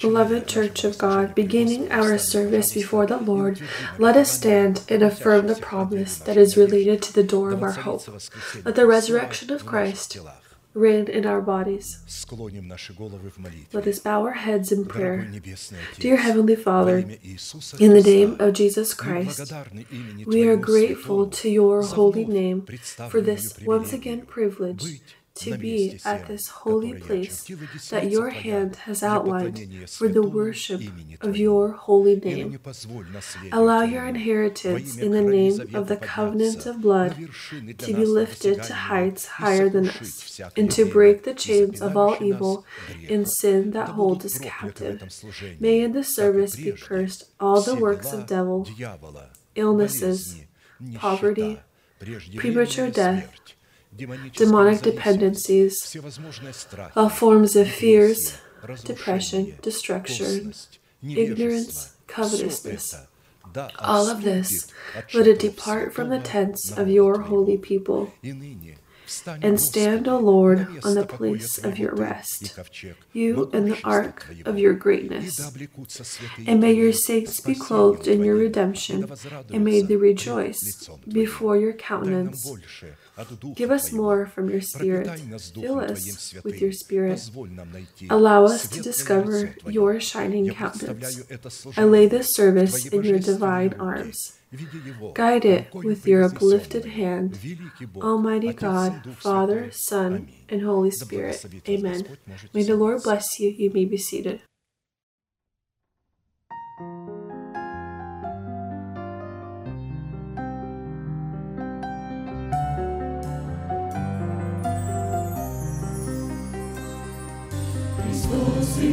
Beloved Church of God, beginning our service before the Lord, let us stand and affirm the promise that is related to the door of our hope. Let the resurrection of Christ reign in our bodies. Let us bow our heads in prayer. Dear Heavenly Father, in the name of Jesus Christ, we are grateful to your holy name for this once again privilege to be at this holy place that your hand has outlined for the worship of your holy name. Allow your inheritance in the name of the covenant of blood to be lifted to heights higher than us, and to break the chains of all evil and sin that holds us captive. May in this service be cursed all the works of devil, illnesses, poverty, premature death, demonic dependencies, all uh, forms of fears, depression, destruction, ignorance, covetousness. All of this, let it depart from the tents of your holy people and stand, O Lord, on the place of your rest, you and the ark of your greatness. And may your saints be clothed in your redemption, and may they rejoice before your countenance. Give us more from your Spirit. Fill us with your Spirit. Allow us to discover your shining countenance. I lay this service in your divine arms. Guide it with your uplifted hand. Almighty God, Father, Son, and Holy Spirit. Amen. May the Lord bless you. You may be seated.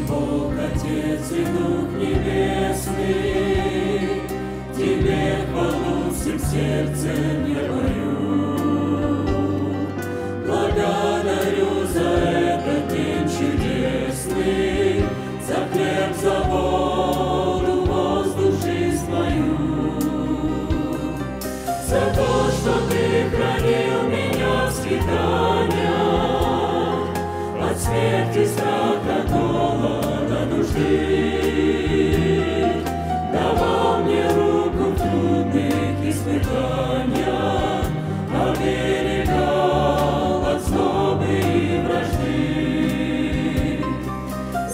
Бог, Отец и Небесный, Тебе хвалу всем сердцем я пою.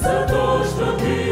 За то, что Ты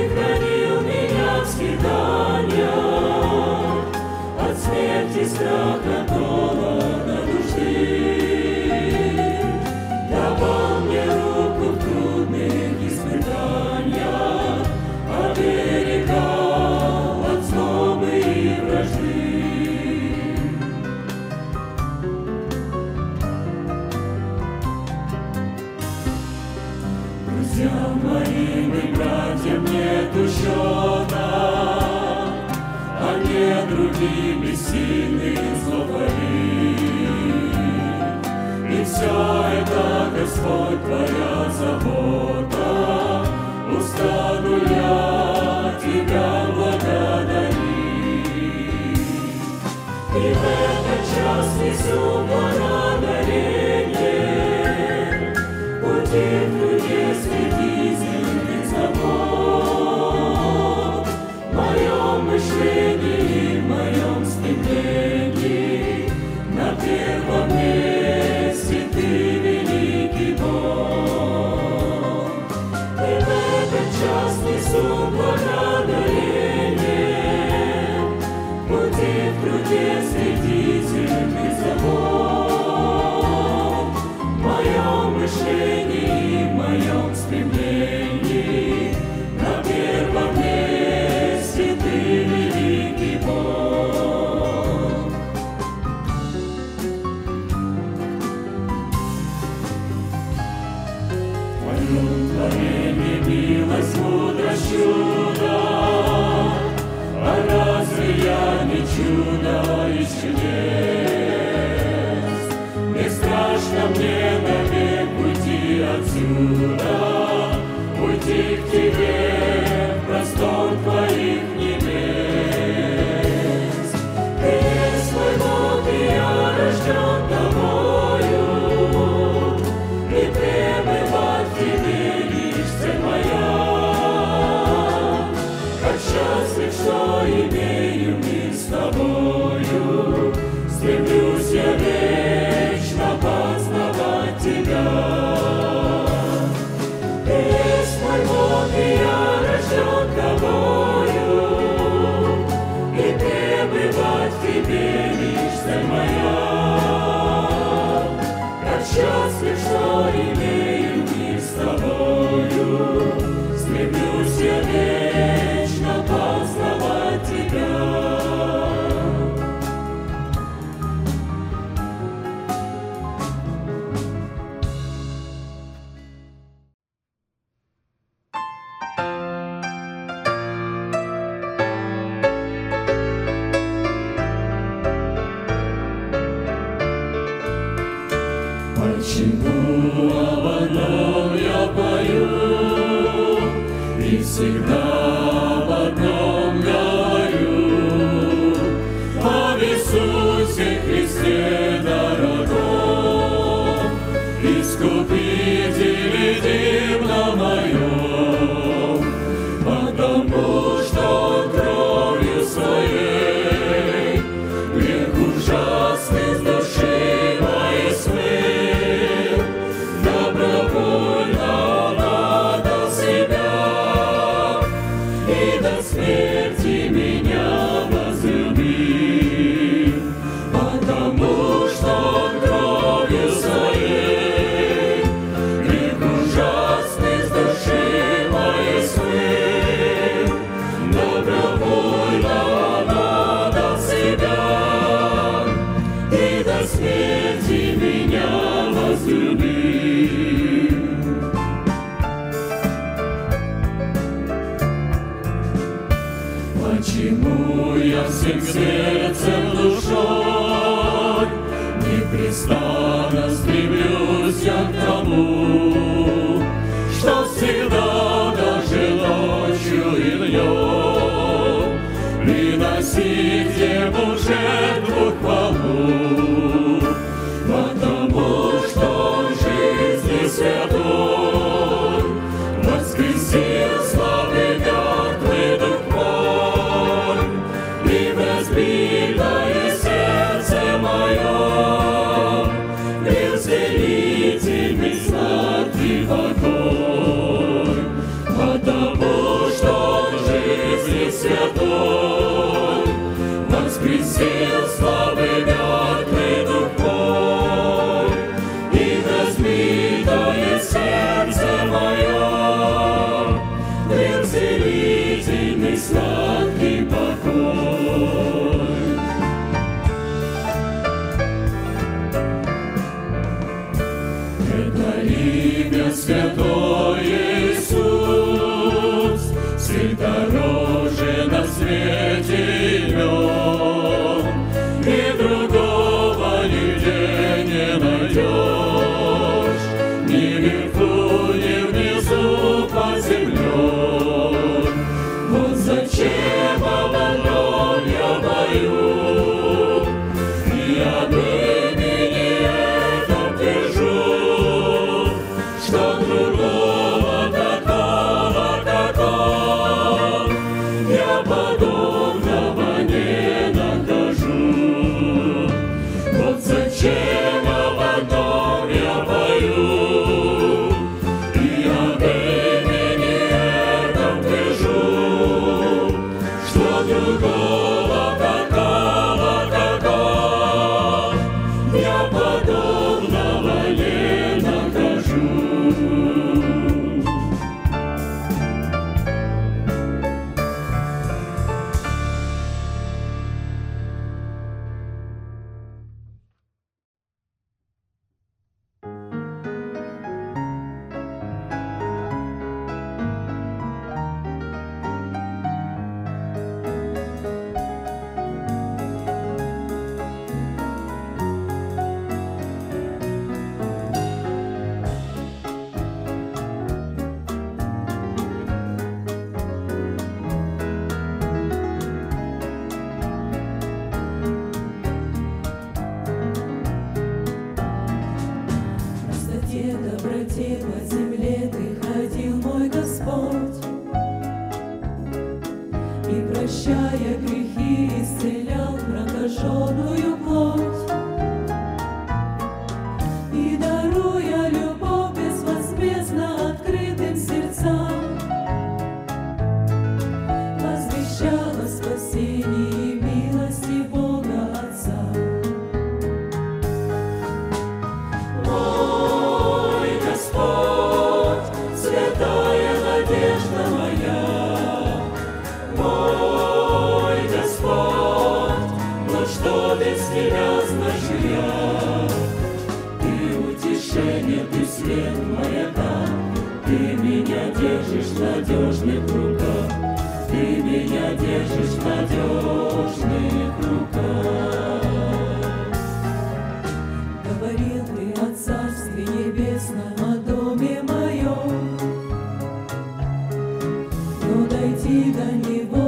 vida me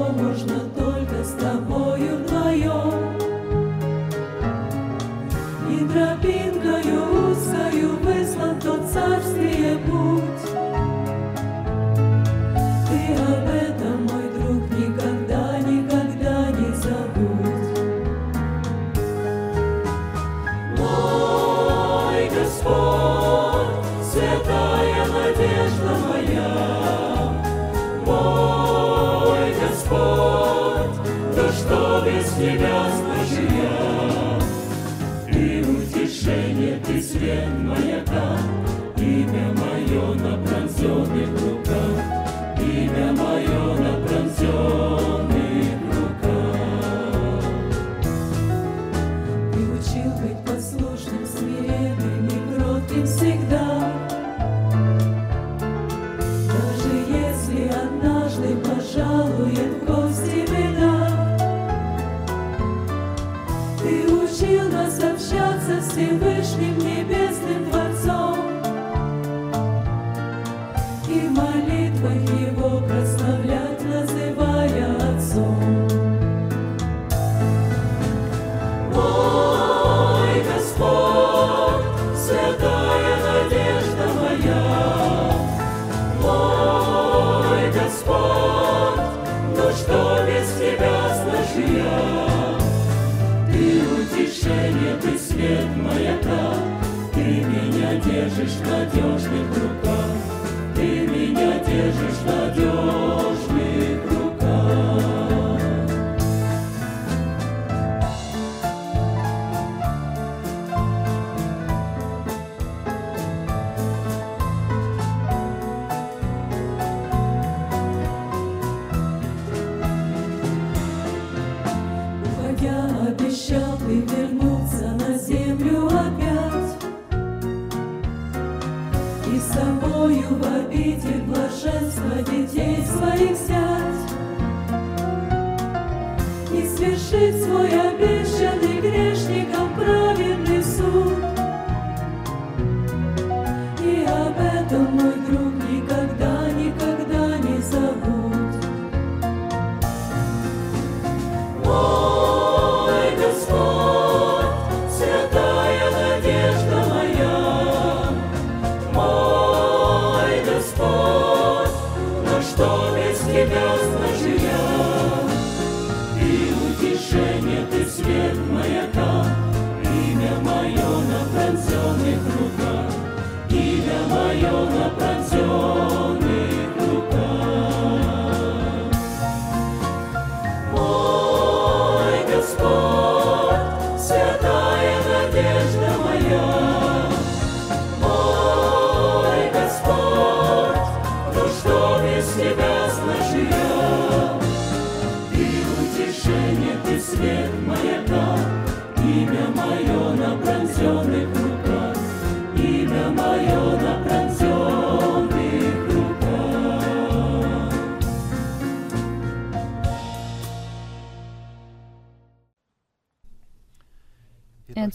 Тебя слышу я? Ты утешение, Ты свет маяка, имя мое на пронзенных общаться скажешь надежный друг.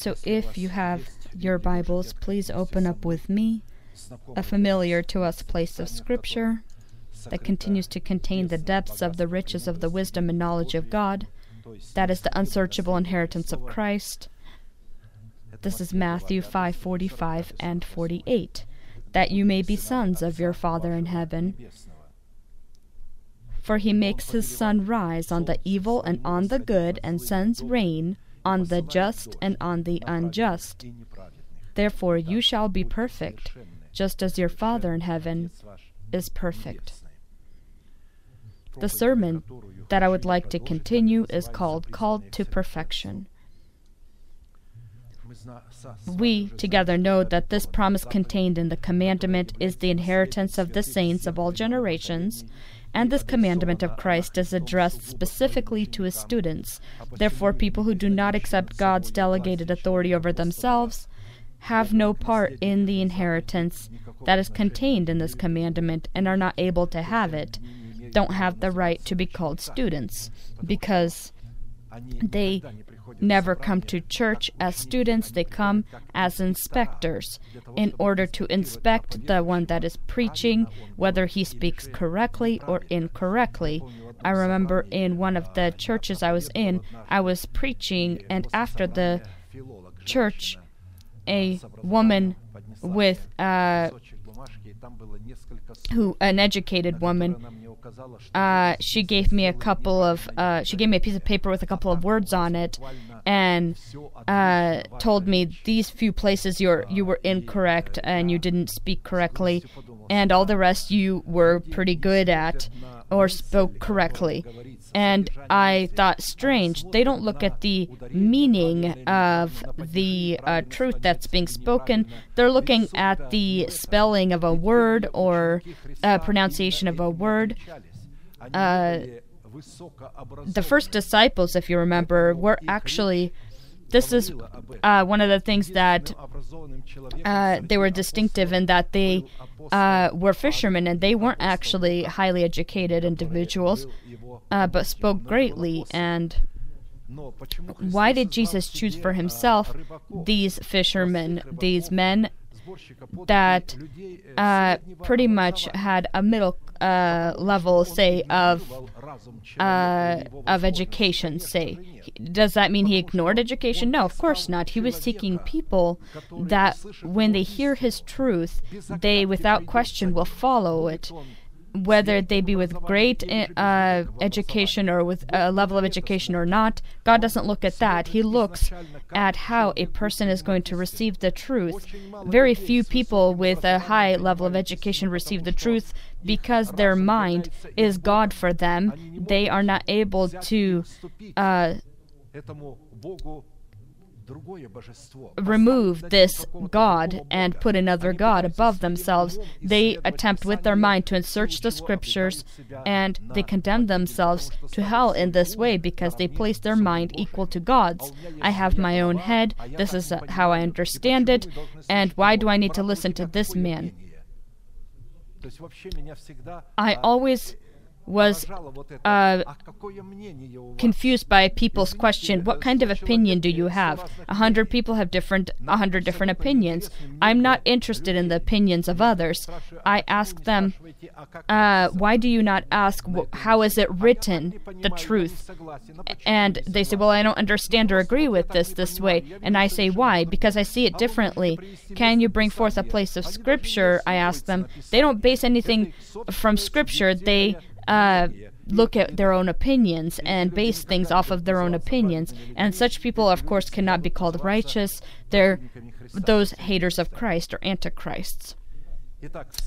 So, if you have your Bibles, please open up with me a familiar to us place of Scripture that continues to contain the depths of the riches of the wisdom and knowledge of God. That is the unsearchable inheritance of Christ. This is Matthew 5:45 and 48. That you may be sons of your Father in heaven. For he makes his sun rise on the evil and on the good, and sends rain on the just and on the unjust. Therefore you shall be perfect, just as your Father in heaven is perfect. The sermon that I would like to continue is called Called to Perfection. We together know that this promise contained in the commandment is the inheritance of the saints of all generations, and this commandment of Christ is addressed specifically to his students. Therefore, people who do not accept God's delegated authority over themselves have no part in the inheritance that is contained in this commandment and are not able to have it, don't have the right to be called students because they never come to church as students, they come as inspectors in order to inspect the one that is preaching, whether he speaks correctly or incorrectly. I remember in one of the churches I was in, I was preaching, and after the church, a woman with uh, who an educated woman uh, she gave me a couple of uh, she gave me a piece of paper with a couple of words on it and uh, told me these few places you're you were incorrect and you didn't speak correctly and all the rest you were pretty good at or spoke correctly and I thought, strange, they don't look at the meaning of the uh, truth that's being spoken. They're looking at the spelling of a word or uh, pronunciation of a word. Uh, the first disciples, if you remember, were actually. This is uh, one of the things that uh, they were distinctive in that they uh, were fishermen and they weren't actually highly educated individuals uh, but spoke greatly. And why did Jesus choose for himself these fishermen, these men that uh, pretty much had a middle uh, level, say, of uh, of education? Say, does that mean he ignored education? No, of course not. He was seeking people that, when they hear his truth, they, without question, will follow it whether they be with great uh, education or with a level of education or not, God doesn't look at that. He looks at how a person is going to receive the truth. Very few people with a high level of education receive the truth because their mind is God for them. They are not able to. Uh, remove this God and put another God above themselves, they attempt with their mind to search the scriptures and they condemn themselves to hell in this way because they place their mind equal to God's. I have my own head, this is how I understand it, and why do I need to listen to this man? I always was uh, confused by people's question what kind of opinion do you have? A hundred people have different a hundred different opinions. I'm not interested in the opinions of others. I ask them uh, why do you not ask how is it written the truth? And they say well i don't understand or agree with this this way. And i say why? Because i see it differently. Can you bring forth a place of scripture? I ask them. They don't base anything from scripture. They uh, look at their own opinions and base things off of their own opinions. And such people, of course, cannot be called righteous. They're those haters of Christ or antichrists.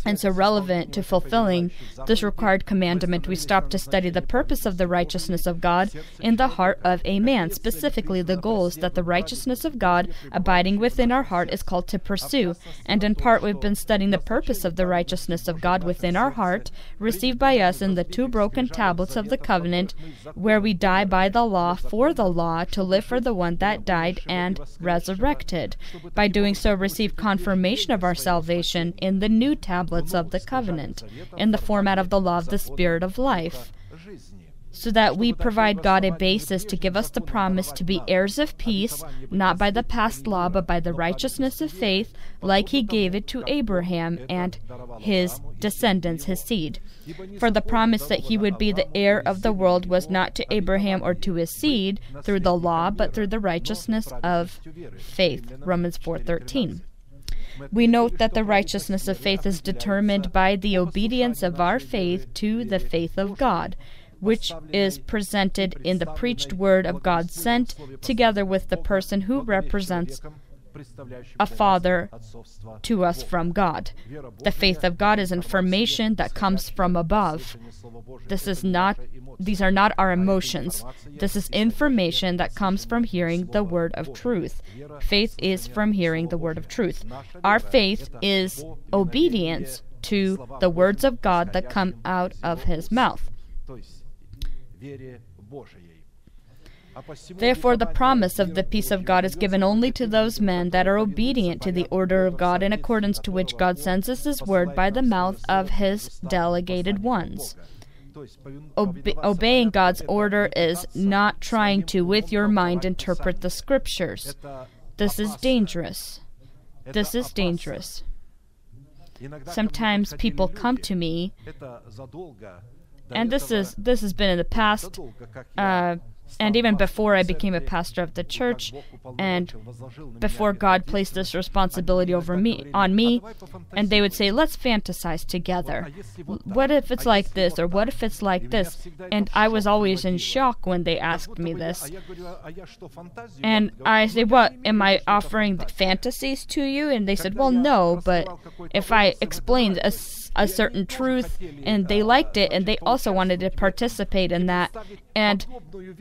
And so, relevant to fulfilling this required commandment, we stop to study the purpose of the righteousness of God in the heart of a man. Specifically, the goals that the righteousness of God abiding within our heart is called to pursue. And in part, we've been studying the purpose of the righteousness of God within our heart, received by us in the two broken tablets of the covenant, where we die by the law for the law to live for the one that died and resurrected. By doing so, receive confirmation of our salvation in the new new tablets of the covenant in the format of the law of the Spirit of life, so that we provide God a basis to give us the promise to be heirs of peace, not by the past law, but by the righteousness of faith, like he gave it to Abraham and his descendants, his seed. For the promise that he would be the heir of the world was not to Abraham or to his seed through the law, but through the righteousness of faith. Romans 4:13. We note that the righteousness of faith is determined by the obedience of our faith to the faith of God, which is presented in the preached word of God sent, together with the person who represents a father to us from God. The faith of God is information that comes from above. This is not these are not our emotions. This is information that comes from hearing the word of truth. Faith is from hearing the word of truth. Our faith is obedience to the words of God that come out of his mouth. Therefore, the promise of the peace of God is given only to those men that are obedient to the order of God, in accordance to which God sends us His word by the mouth of His delegated ones. Obe- obeying God's order is not trying to, with your mind, interpret the scriptures. This is dangerous. This is dangerous. Sometimes people come to me, and this is this has been in the past, uh, and even before I became a pastor of the church, and before God placed this responsibility over me on me, and they would say, "Let's fantasize together. What if it's like this, or what if it's like this?" And I was always in shock when they asked me this. And I say, "What am I offering fantasies to you?" And they said, "Well, no, but if I explained a, a certain truth and they liked it and they also wanted to participate in that and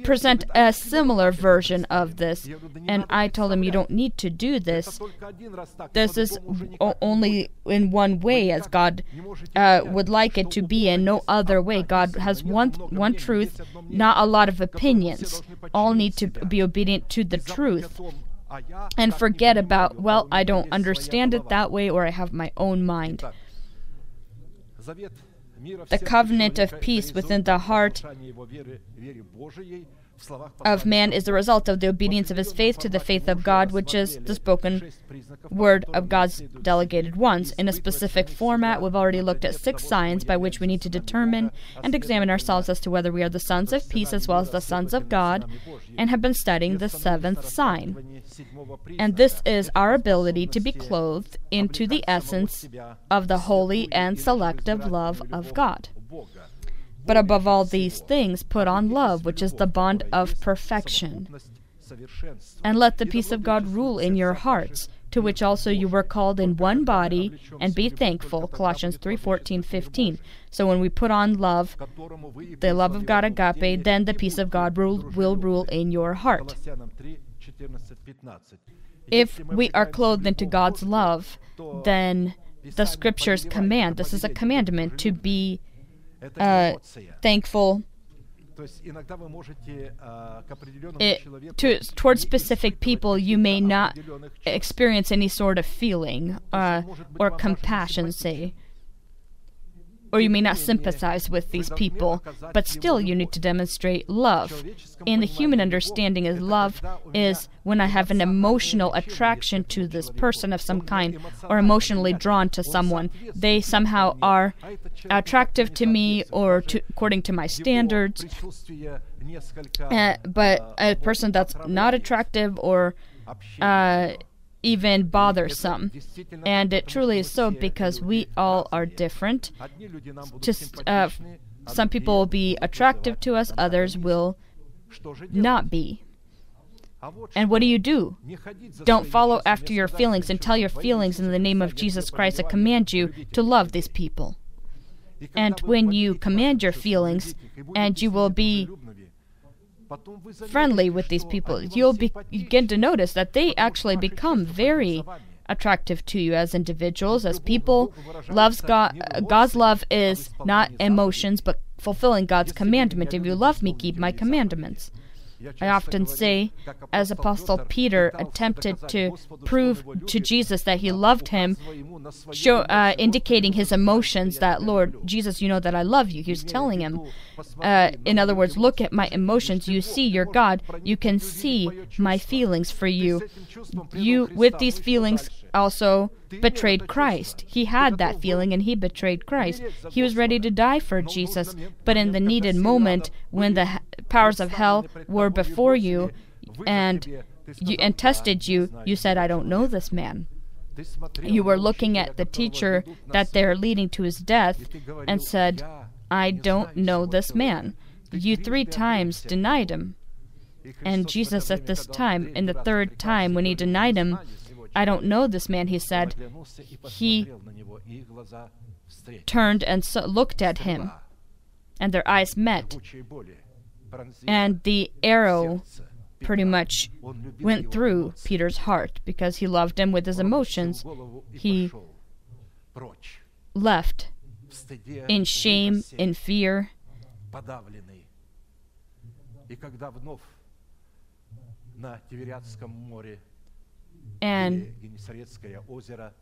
present a similar version of this." And I told them, "You don't need to do this. This is only in one way as God uh, would like it to be, and no other way. God has one one truth, not a lot of opinions. All need to be obedient to the truth." And forget about, well, I don't understand it that way, or I have my own mind. The covenant of peace within the heart Of man is the result of the obedience of his faith to the faith of God, which is the spoken word of God's delegated ones. In a specific format, we've already looked at six signs by which we need to determine and examine ourselves as to whether we are the sons of peace as well as the sons of God, and have been studying the seventh sign. And this is our ability to be clothed into the essence of the holy and selective love of God. But above all these things, put on love, which is the bond of perfection. And let the peace of God rule in your hearts, to which also you were called in one body, and be thankful. Colossians 3 14, 15. So when we put on love, the love of God agape, then the peace of God rule, will rule in your heart. If we are clothed into God's love, then the scriptures command this is a commandment to be uh, thankful. It, to towards specific people you may not experience any sort of feeling uh, or compassion say or you may not sympathize with these people but still you need to demonstrate love. And the human understanding is love is when i have an emotional attraction to this person of some kind or emotionally drawn to someone. They somehow are attractive to me or to, according to my standards. Uh, but a person that's not attractive or uh, even bothersome. And it truly is so because we all are different. Just uh, some people will be attractive to us, others will not be. And what do you do? Don't follow after your feelings and tell your feelings in the name of Jesus Christ. I command you to love these people. And when you command your feelings, and you will be friendly with these people, you'll be, begin to notice that they actually become very attractive to you as individuals, as people. Loves God. God's love is not emotions, but fulfilling God's commandment. If you love me, keep my commandments. I often say, as Apostle Peter attempted to prove to Jesus that he loved him, show, uh, indicating his emotions that, Lord Jesus, you know that I love you. He was telling him, uh, in other words, look at my emotions. You see your God. You can see my feelings for you. You, with these feelings, also betrayed Christ. He had that feeling and he betrayed Christ. He was ready to die for Jesus, but in the needed moment, when the powers of hell were before you and you and tested you, you said, "I don't know this man." You were looking at the teacher that they're leading to his death and said, "I don't know this man." You three times denied him. And Jesus at this time, in the third time when he denied him, I don't know this man, he said, he turned and so looked at him, and their eyes met, and the arrow pretty much went through Peter's heart because he loved him with his emotions. He left in shame, in fear, на Тивериадском море And или Генесарецкое озеро,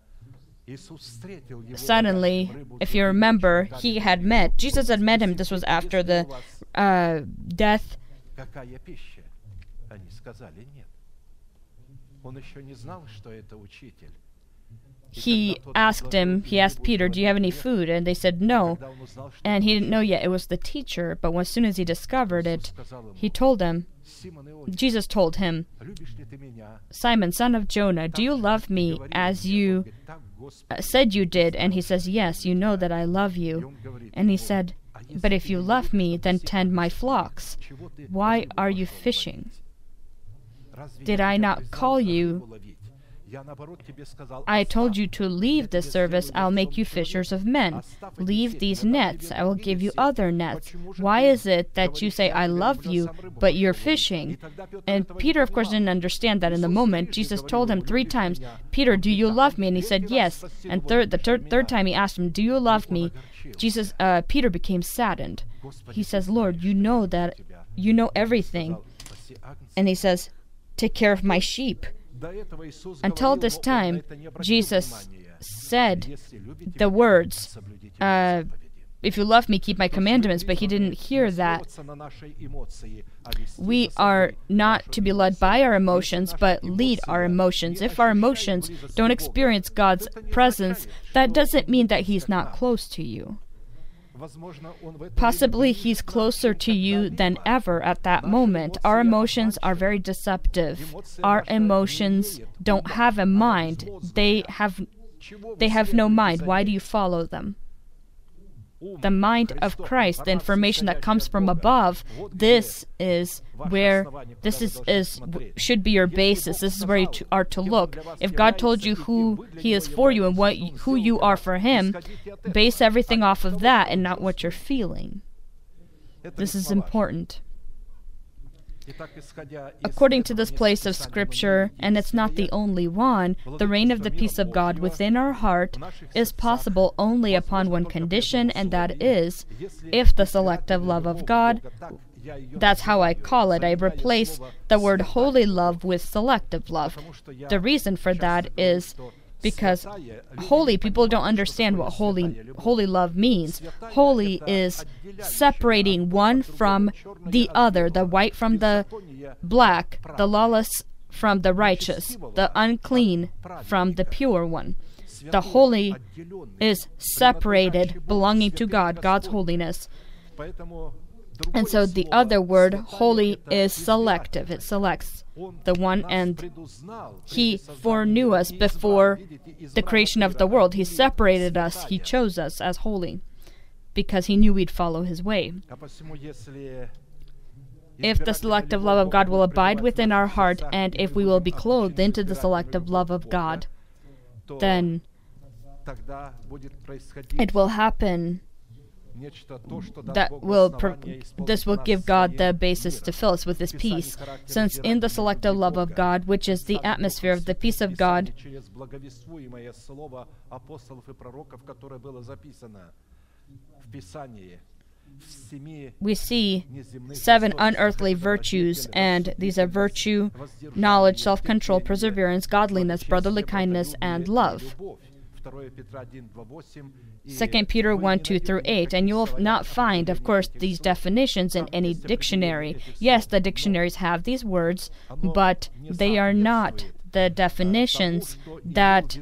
Иисус встретил его suddenly, ловящим рыбу if you среди remember, камней. he had met, Jesus had met him. This was after the uh, death. Какая пища? Они сказали нет. Он еще не знал, что это учитель. he asked him, he asked Peter, Do you have any food? And they said, No. And he didn't know yet it was the teacher, but as soon as he discovered it, he told them, Jesus told him, Simon, son of Jonah, do you love me as you uh, said you did? And he says, Yes, you know that I love you. And he said, But if you love me, then tend my flocks. Why are you fishing? Did I not call you I told you to leave the service, I'll make you fishers of men. Leave these nets, I will give you other nets. Why is it that you say, I love you, but you're fishing? And Peter, of course, didn't understand that in the moment. Jesus told him three times, Peter, do you love me? And he said, Yes. And third, the third, third time he asked him, Do you love me? Jesus, uh, Peter became saddened. He says, Lord, you know that, you know everything. And he says, Take care of my sheep. Until this time, Jesus said the words, uh, if you love me, keep my commandments, but he didn't hear that. We are not to be led by our emotions, but lead our emotions. If our emotions don't experience God's presence, that doesn't mean that he's not close to you. Possibly he's closer to you than ever at that moment. Our emotions are very deceptive. Our emotions don't have a mind. They have they have no mind. Why do you follow them? the mind of Christ, the information that comes from above, this is where this is, is should be your basis. This is where you are to look. If God told you who He is for you and what who you are for Him, base everything off of that and not what you're feeling. This is important. According to this place of Scripture, and it's not the only one, the reign of the peace of God within our heart is possible only upon one condition, and that is if the selective love of God that's how I call it. I replace the word holy love with selective love. The reason for that is because holy people don't understand what holy holy love means. Holy is separating one from the other, the white from the black, the lawless from the righteous, the unclean from the pure one. The holy is separated, belonging to God, God's holiness. And so the other word, holy, is selective. It selects the one, and He foreknew us before the creation of the world. He separated us, He chose us as holy because He knew we'd follow His way. If the selective love of God will abide within our heart, and if we will be clothed into the selective love of God, then it will happen that will this will give God the basis to fill us with His peace, since in the selective love of God, which is the atmosphere of the peace of God, we see seven unearthly virtues, and these are virtue, knowledge, self control, perseverance, godliness, brotherly kindness, and love. 2 Peter 1 2 through 8, and you will not find, of course, these definitions in any dictionary. Yes, the dictionaries have these words, but they are not the definitions that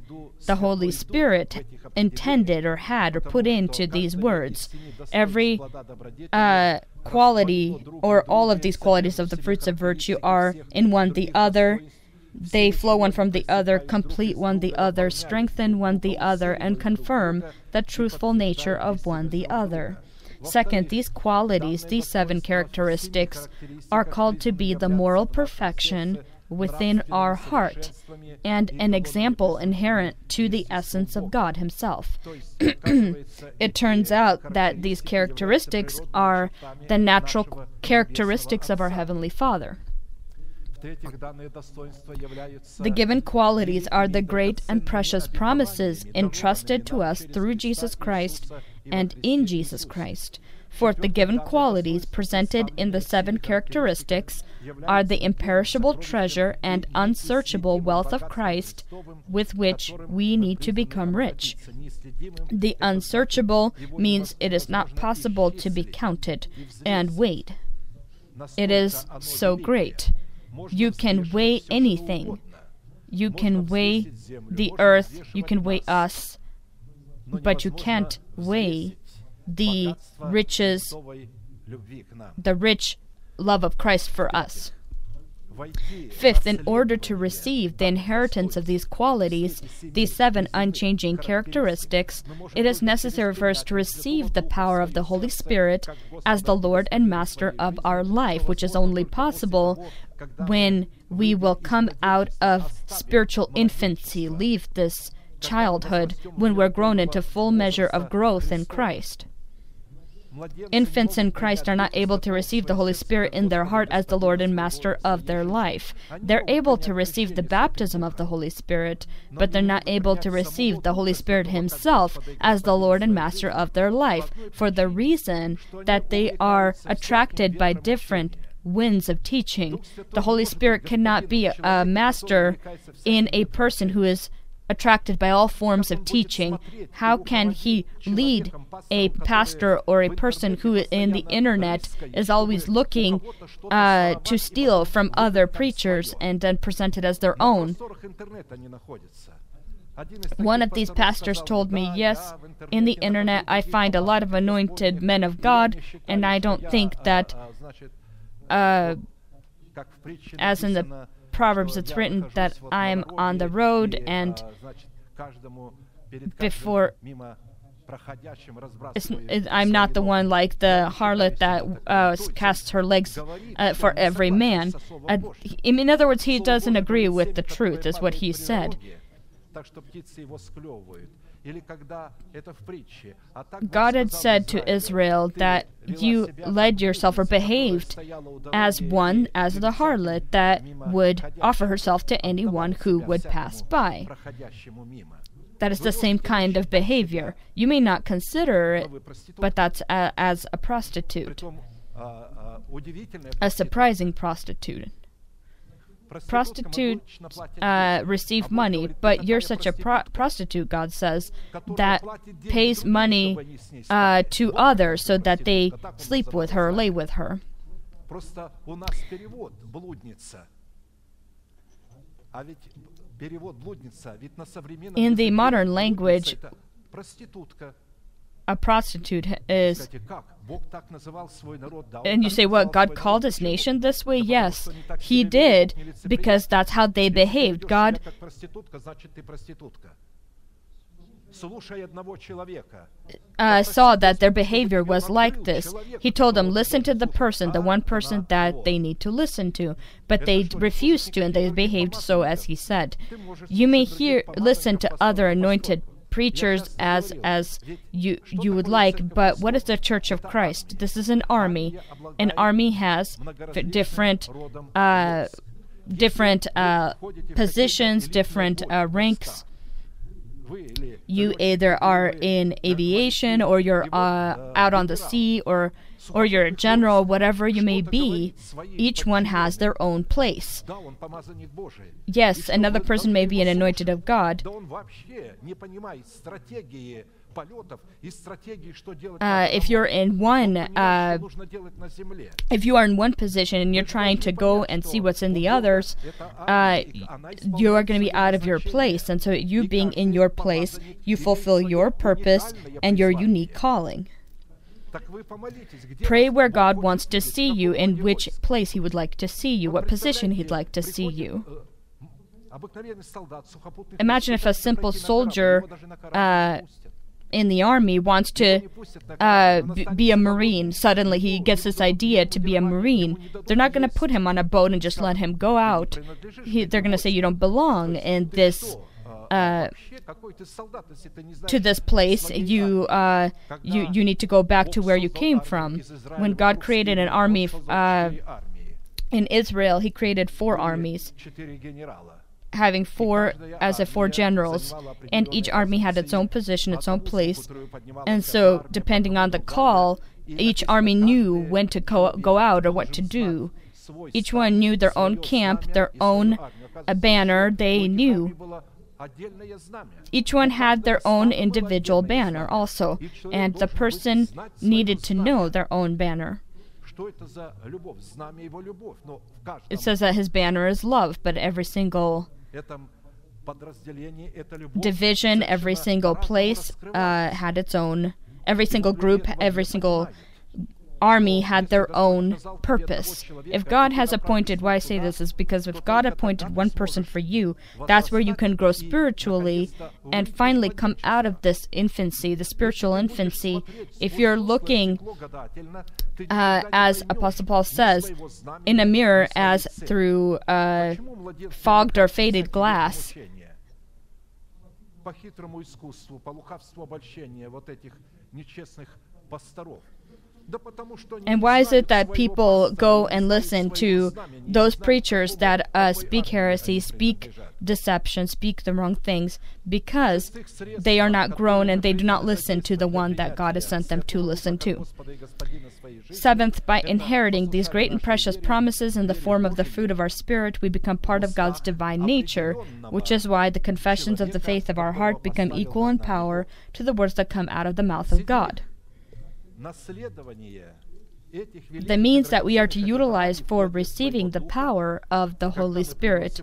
the Holy Spirit intended or had or put into these words. Every uh, quality or all of these qualities of the fruits of virtue are in one the other they flow one from the other, complete one the other, strengthen one the other, and confirm the truthful nature of one the other. Second, these qualities, these seven characteristics, are called to be the moral perfection within our heart and an example inherent to the essence of God Himself. it turns out that these characteristics are the natural characteristics of our Heavenly Father. The given qualities are the great and precious promises entrusted to us through Jesus Christ and in Jesus Christ. Fourth, the given qualities presented in the seven characteristics are the imperishable treasure and unsearchable wealth of Christ with which we need to become rich. The unsearchable means it is not possible to be counted and weighed. It is so great you can weigh anything. You can weigh the earth, you can weigh us, but you can't weigh the riches, the rich love of Christ for us. Fifth, in order to receive the inheritance of these qualities, these seven unchanging characteristics, it is necessary for us to receive the power of the Holy Spirit as the Lord and Master of our life, which is only possible when we will come out of spiritual infancy, leave this childhood, when we're grown into full measure of growth in Christ. Infants in Christ are not able to receive the Holy Spirit in their heart as the Lord and Master of their life. They're able to receive the baptism of the Holy Spirit, but they're not able to receive the Holy Spirit Himself as the Lord and Master of their life for the reason that they are attracted by different winds of teaching. The Holy Spirit cannot be a master in a person who is attracted by all forms of teaching, how can he lead a pastor or a person who in the internet is always looking uh, to steal from other preachers and then present it as their own? One of these pastors told me, Yes, in the internet I find a lot of anointed men of God, and I don't think that, uh, as in the Proverbs, it's written that I am on the road and before. It, I'm not the one like the harlot that uh, casts her legs uh, for every man. Uh, in other words, he doesn't agree with the truth, is what he said. God had said to Israel that you led yourself or behaved as one, as the harlot that would offer herself to anyone who would pass by. That is the same kind of behavior. You may not consider it, but that's a, as a prostitute, a surprising prostitute prostitutes uh, receive money, but you're such a pro- prostitute, God says, that pays money uh, to others so that they sleep with her, lay with her. In the modern language, a prostitute is. And you say, what? God called his nation this way? Yes, he did, because that's how they behaved. God. Uh, saw that their behavior was like this. He told them, listen to the person, the one person that they need to listen to. But they refused to, and they behaved so as he said. You may hear, listen to other anointed preachers as as you you would like but what is the church of christ? This is an army. An army has different uh, different uh, positions different uh, ranks. You either are in aviation or you're uh, out on the sea or or you're a general, whatever you may be, each one has their own place. Yes, another person may be an anointed of God. Uh, if you're in one, uh, if you are in one position and you're trying to go and see what's in the others, uh, you are going to be out of your place. And so, you being in your place, you fulfill your purpose and your unique calling. Pray where God wants to see you, in which place He would like to see you, what position He'd like to see you. Imagine if a simple soldier uh, in the army wants to uh, b- be a marine. Suddenly, he gets this idea to be a marine. They're not going to put him on a boat and just let him go out. He, they're going to say you don't belong in this uh, to this place, you uh, you you need to go back to where you came from. When God created an army uh, in Israel, He created four armies. having four as a four generals, and each army had its own position, its own place. And so, depending on the call, each army knew when to go, out or what to do. Each one knew their own camp, their own uh, banner. They knew. Each one had their own individual banner also, and the person needed to know their own banner. It says that his banner is love, but every single division, every single place uh, had its own. Every single group, every single army had their own purpose. If God has appointed, why I say this is because if God appointed one person for you, that's where you can grow spiritually and finally come out of this infancy, the spiritual infancy. If you're looking, uh, as Apostle Paul says, in a mirror as through uh, fogged or faded glass, по хитрому искусству, по лукавству обольщения вот этих нечестных пасторов. and why is it that people go and listen to those preachers that uh, speak heresy, speak deception, speak the wrong things? Because they are not grown and they do not listen to the one that God has sent them to listen to. Seventh, by inheriting these great and precious promises in the form of the fruit of our Spirit, we become part of God's divine nature, which is why the confessions of the faith of our heart become equal in power to the words that come out of the mouth of God the means that we are to utilize for receiving the power of the Holy Spirit.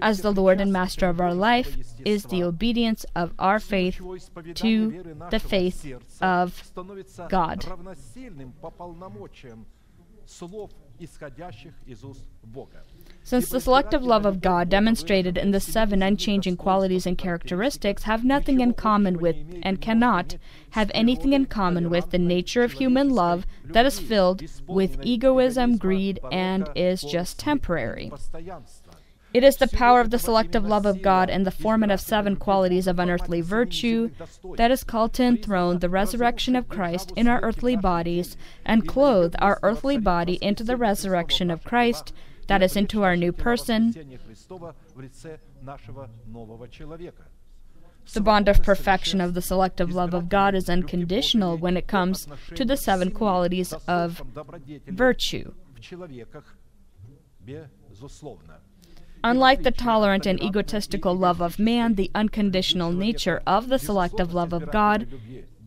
as the Lord and Master of our life is the obedience of our faith to the faith of God. Since the selective love of God, demonstrated in the seven unchanging qualities and characteristics, have nothing in common with, and cannot have anything in common with, the nature of human love that is filled with egoism, greed, and is just temporary. It is the power of the selective love of God and the formative seven qualities of unearthly virtue that is called to enthrone the resurrection of Christ in our earthly bodies and clothe our earthly body into the resurrection of Christ that is into our new person. The bond of perfection of the selective love of God is unconditional when it comes to the seven qualities of virtue. Unlike the tolerant and egotistical love of man, the unconditional nature of the selective love of God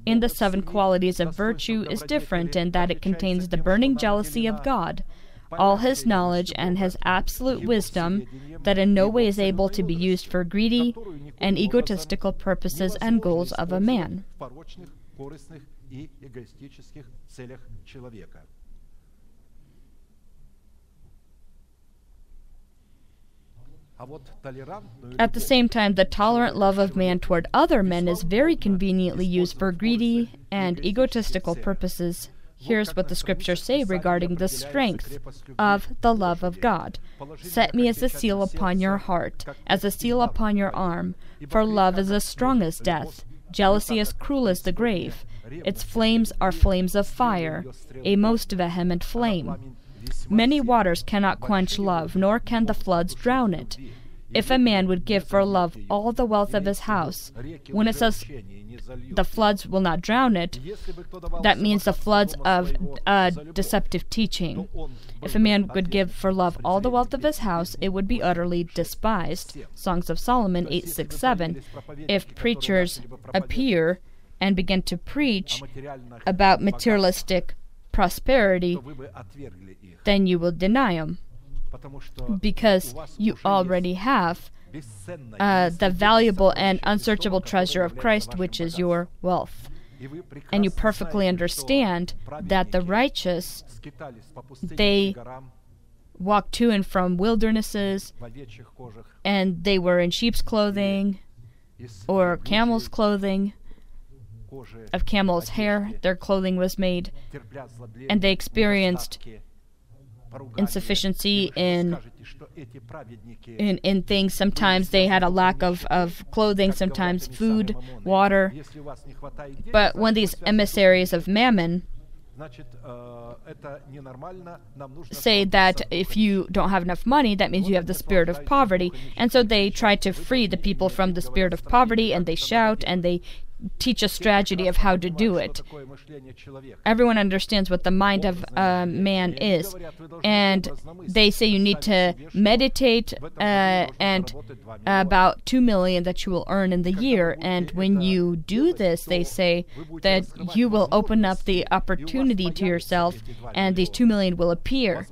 in the seven qualities of virtue is different in that it contains the burning jealousy of God, all his knowledge and his absolute wisdom that in no way is able to be used for greedy and egotistical purposes and goals of a man. At the same time, the tolerant love of man toward other men is very conveniently used for greedy and egotistical purposes. Here's what the scriptures say regarding the strength of the love of God Set me as a seal upon your heart, as a seal upon your arm, for love is as strong as death, jealousy as cruel as the grave. Its flames are flames of fire, a most vehement flame. Many waters cannot quench love, nor can the floods drown it. If a man would give for love all the wealth of his house, when it says the floods will not drown it, that means the floods of uh, deceptive teaching. If a man would give for love all the wealth of his house, it would be utterly despised. Songs of Solomon 8 6 7. If preachers appear and begin to preach about materialistic prosperity, then you will deny them because you already have uh, the valuable and unsearchable treasure of Christ, which is your wealth. And you perfectly understand that the righteous, they walk to and from wildernesses, and they were in sheep's clothing or camel's clothing of camel's hair, their clothing was made, and they experienced insufficiency in in, in things. Sometimes they had a lack of, of clothing, sometimes food, water. But when these emissaries of Mammon say that if you don't have enough money, that means you have the spirit of poverty. And so they try to free the people from the spirit of poverty, and they shout and they teach a strategy of how to do it. Everyone understands what the mind of a man is, and they say you need to meditate uh, and uh, about two million that you will earn in the year. And when you do this, they say that you will open up the opportunity to yourself, and these two million will appear.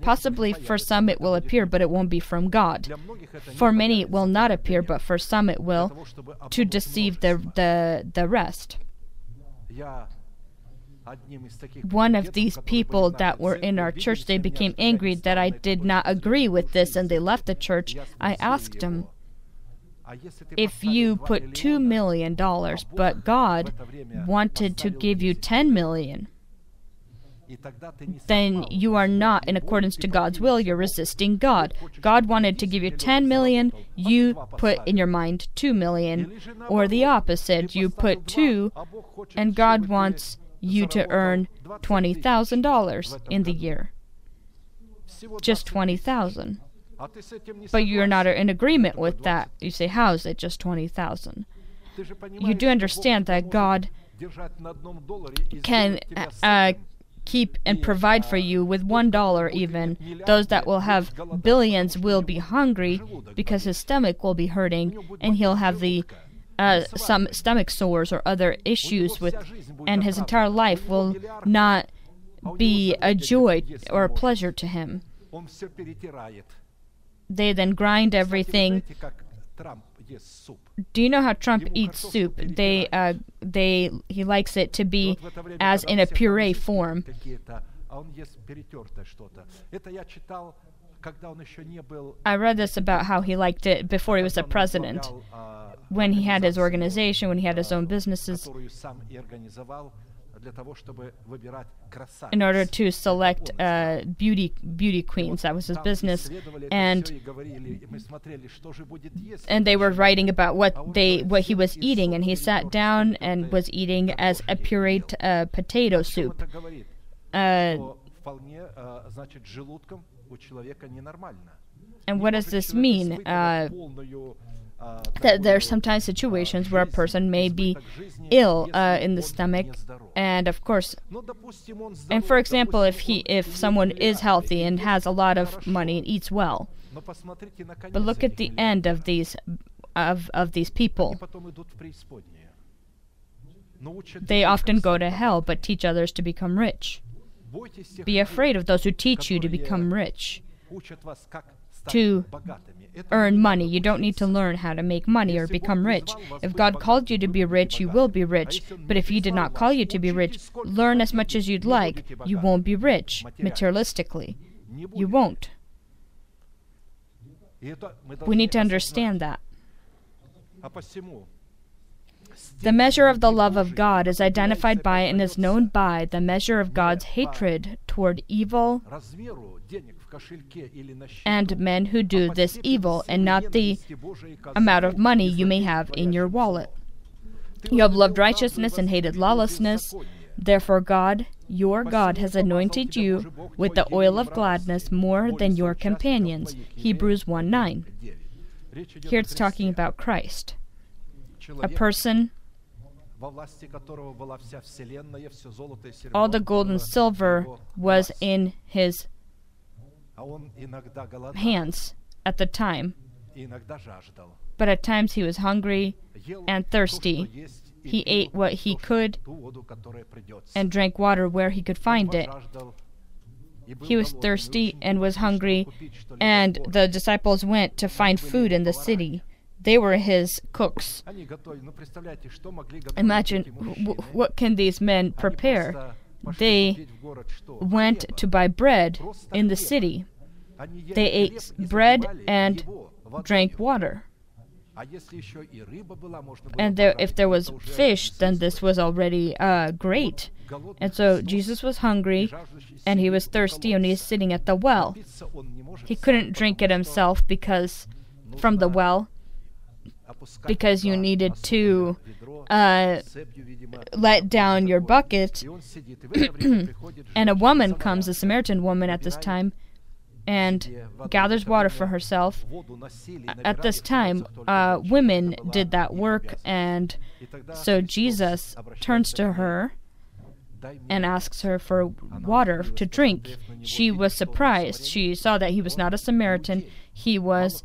Possibly for some it will appear, but it won't be from God. For many it will not appear, but for some it will, to deceive the the the, rest. One of these people that were in our church, they became angry that I did not agree with this and they left the church. I asked them, if you put $2 million, but God wanted to give you $10 million, then you are not in accordance to God's will. You're resisting God. God wanted to give you 10 million, you put in your mind 2 million, or the opposite. You put 2, and God wants you to earn $20,000 in the year. Just 20,000. But you're not in agreement with that. You say, How is it just 20,000? You do understand that God can. Uh, keep and provide for you with one dollar even. Those that will have billions will be hungry because his stomach will be hurting and he'll have the uh, some stomach sores or other issues with, and his entire life will not be a joy or a pleasure to him. They then grind everything do you know how Trump eats soup? They, uh, they, he likes it to be as in a puree form. I read this about how he liked it before he was a president, when he had his organization, when he had his own businesses in order to select uh, beauty beauty queens. That was his business, and and they were writing about what they what he was eating, and he sat down and was eating as a pureed uh, potato soup. Uh, and what does this mean? that there are sometimes situations where a person may be ill uh, in the stomach and of course and for example if he if someone is healthy and has a lot of money and eats well. But look at the end of these of, of these people. They often go to hell but teach others to become rich. Be afraid of those who teach you to become rich. To earn money. You don't need to learn how to make money or become rich. If God called you to be rich, you will be rich. But if He did not call you to be rich, learn as much as you'd like. You won't be rich, materialistically. You won't. We need to understand that. The measure of the love of God is identified by and is known by the measure of God's hatred toward evil, and men who do this evil, and not the amount of money you may have in your wallet. You have loved righteousness and hated lawlessness. Therefore, God, your God, has anointed you with the oil of gladness more than your companions. Hebrews 1 9. Here it's talking about Christ, a person all the gold and silver was in his hands at the time. But at times he was hungry and thirsty. He ate what he could and drank water where he could find it. He was thirsty and was hungry, and the disciples went to find food in the city. They were his cooks. Imagine what can these men prepare? They went to buy bread in the city. They ate bread and drank water. And there, if there was fish, then this was already uh, great. And so Jesus was hungry and he was thirsty and he was sitting at the well. He couldn't drink it himself because from the well because you needed to uh, let down your bucket. and a woman comes, a Samaritan woman at this time, and gathers water for herself. At this time, uh, women did that work, and so Jesus turns to her and asks her for water to drink. She was surprised. She saw that he was not a Samaritan he was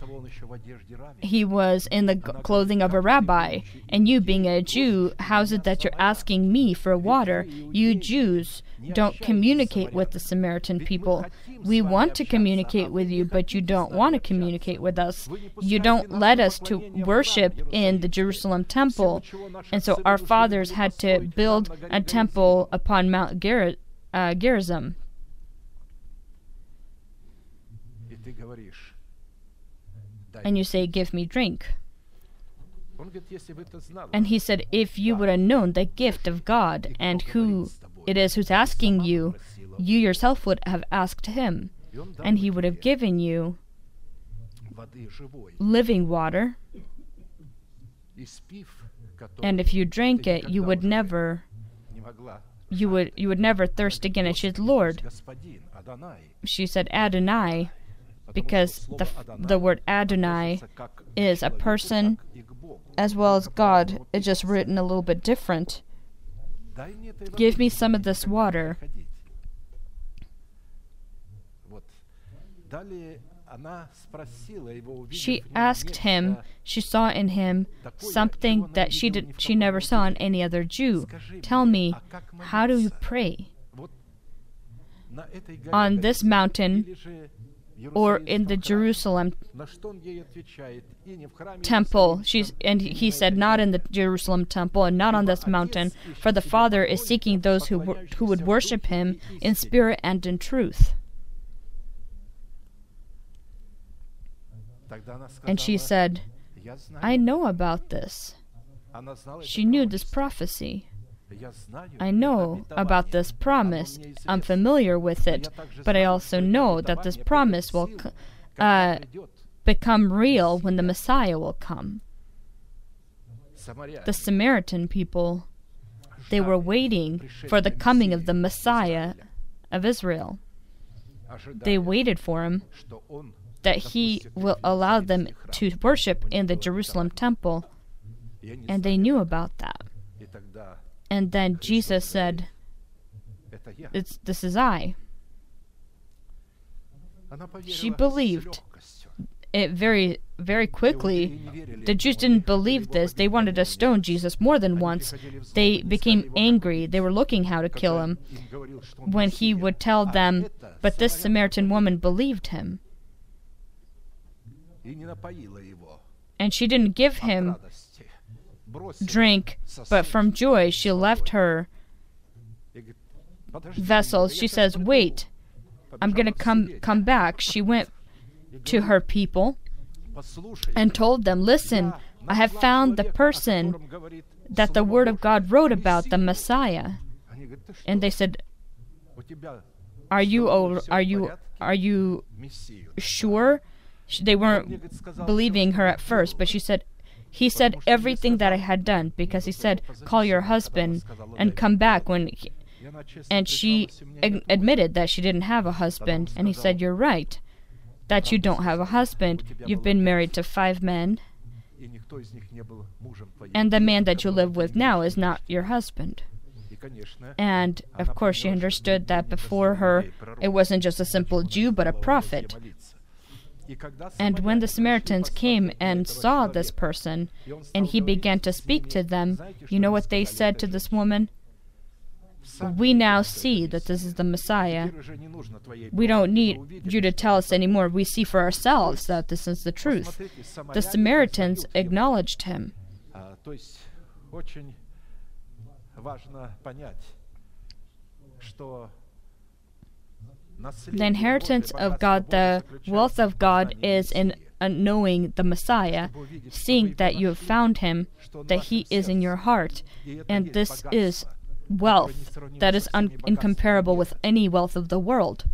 he was in the clothing of a rabbi. And you being a jew how is it that you're asking me for water? You jews don't communicate with the samaritan people. We want to communicate with you but you don't want to communicate with us. You don't let us to worship in the jerusalem temple. And so our fathers had to build a temple upon mount uh, gerizim and you say, Give me drink. And he said, If you would have known the gift of God and who it is who's asking you, you yourself would have asked him, and he would have given you living water. And if you drank it, you would never you would you would never thirst again. And she said, Lord, she said, Adonai because the, the word Adonai is a person as well as God. It's just written a little bit different. Give me some of this water. She asked him, she saw in him something that she did, she never saw in any other Jew. Tell me, how do you pray? On this mountain or in the Jerusalem temple. She's, and he said, Not in the Jerusalem temple and not on this mountain, for the Father is seeking those who, who would worship him in spirit and in truth. And she said, I know about this. She knew this prophecy. I know about this promise. I'm familiar with it, but I also know that this promise will uh, become real when the Messiah will come. The Samaritan people, they were waiting for the coming of the Messiah of Israel. They waited for him, that he will allow them to worship in the Jerusalem temple, and they knew about that. And then Jesus said, it's, This is I. She believed it very, very quickly. The Jews didn't believe this. They wanted to stone Jesus more than once. They became angry. They were looking how to kill him when he would tell them, But this Samaritan woman believed him. And she didn't give him drink, but from joy she left her vessels. She says, Wait, I'm going to come, come back. She went to her people and told them, Listen, I have found the person that the Word of God wrote about, the Messiah. And they said, Are you, are you, are you sure? They weren't believing her at first, but she said, he said everything that I had done because he said, Call your husband and come back when. He, and she admitted that she didn't have a husband, and he said, You're right, that you don't have a husband. You've been married to five men, and the man that you live with now is not your husband. And of course, she understood that before her, it wasn't just a simple Jew, but a prophet. And when the Samaritans came and saw this person, and he began to speak to them, you know what they said to this woman? We now see that this is the Messiah. We don't need you to tell us anymore. We see for ourselves that this is the truth. The Samaritans acknowledged him. The inheritance of God, the wealth of God, is in knowing the Messiah, seeing that you have found him, that he is in your heart, and this is wealth that is un- incomparable with any wealth of the world.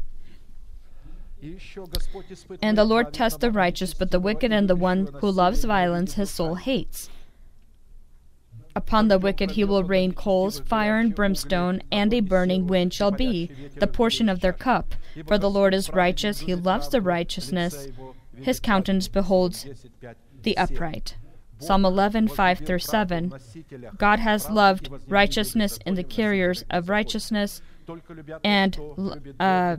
And the Lord tests the righteous, but the wicked and the one who loves violence his soul hates. Upon the wicked he will rain coals, fire and brimstone, and a burning wind shall be the portion of their cup. For the Lord is righteous, he loves the righteousness, his countenance beholds the upright. Psalm 11, 5 through 7. God has loved righteousness in the carriers of righteousness and uh,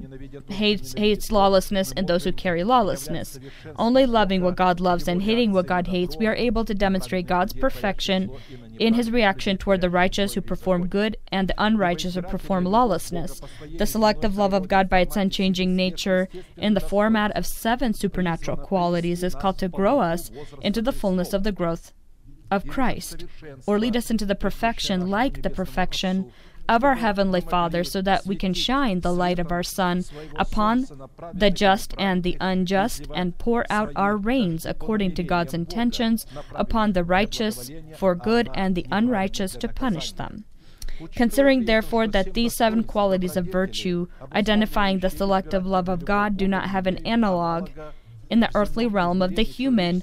hates hates lawlessness and those who carry lawlessness. Only loving what God loves and hating what God hates, we are able to demonstrate God's perfection in his reaction toward the righteous who perform good and the unrighteous who perform lawlessness. The selective love of God by its unchanging nature in the format of seven supernatural qualities is called to grow us into the fullness of the growth of Christ, or lead us into the perfection like the perfection of our Heavenly Father, so that we can shine the light of our sun upon the just and the unjust, and pour out our rains according to God's intentions upon the righteous for good and the unrighteous to punish them. Considering, therefore, that these seven qualities of virtue, identifying the selective love of God, do not have an analog in the earthly realm of the human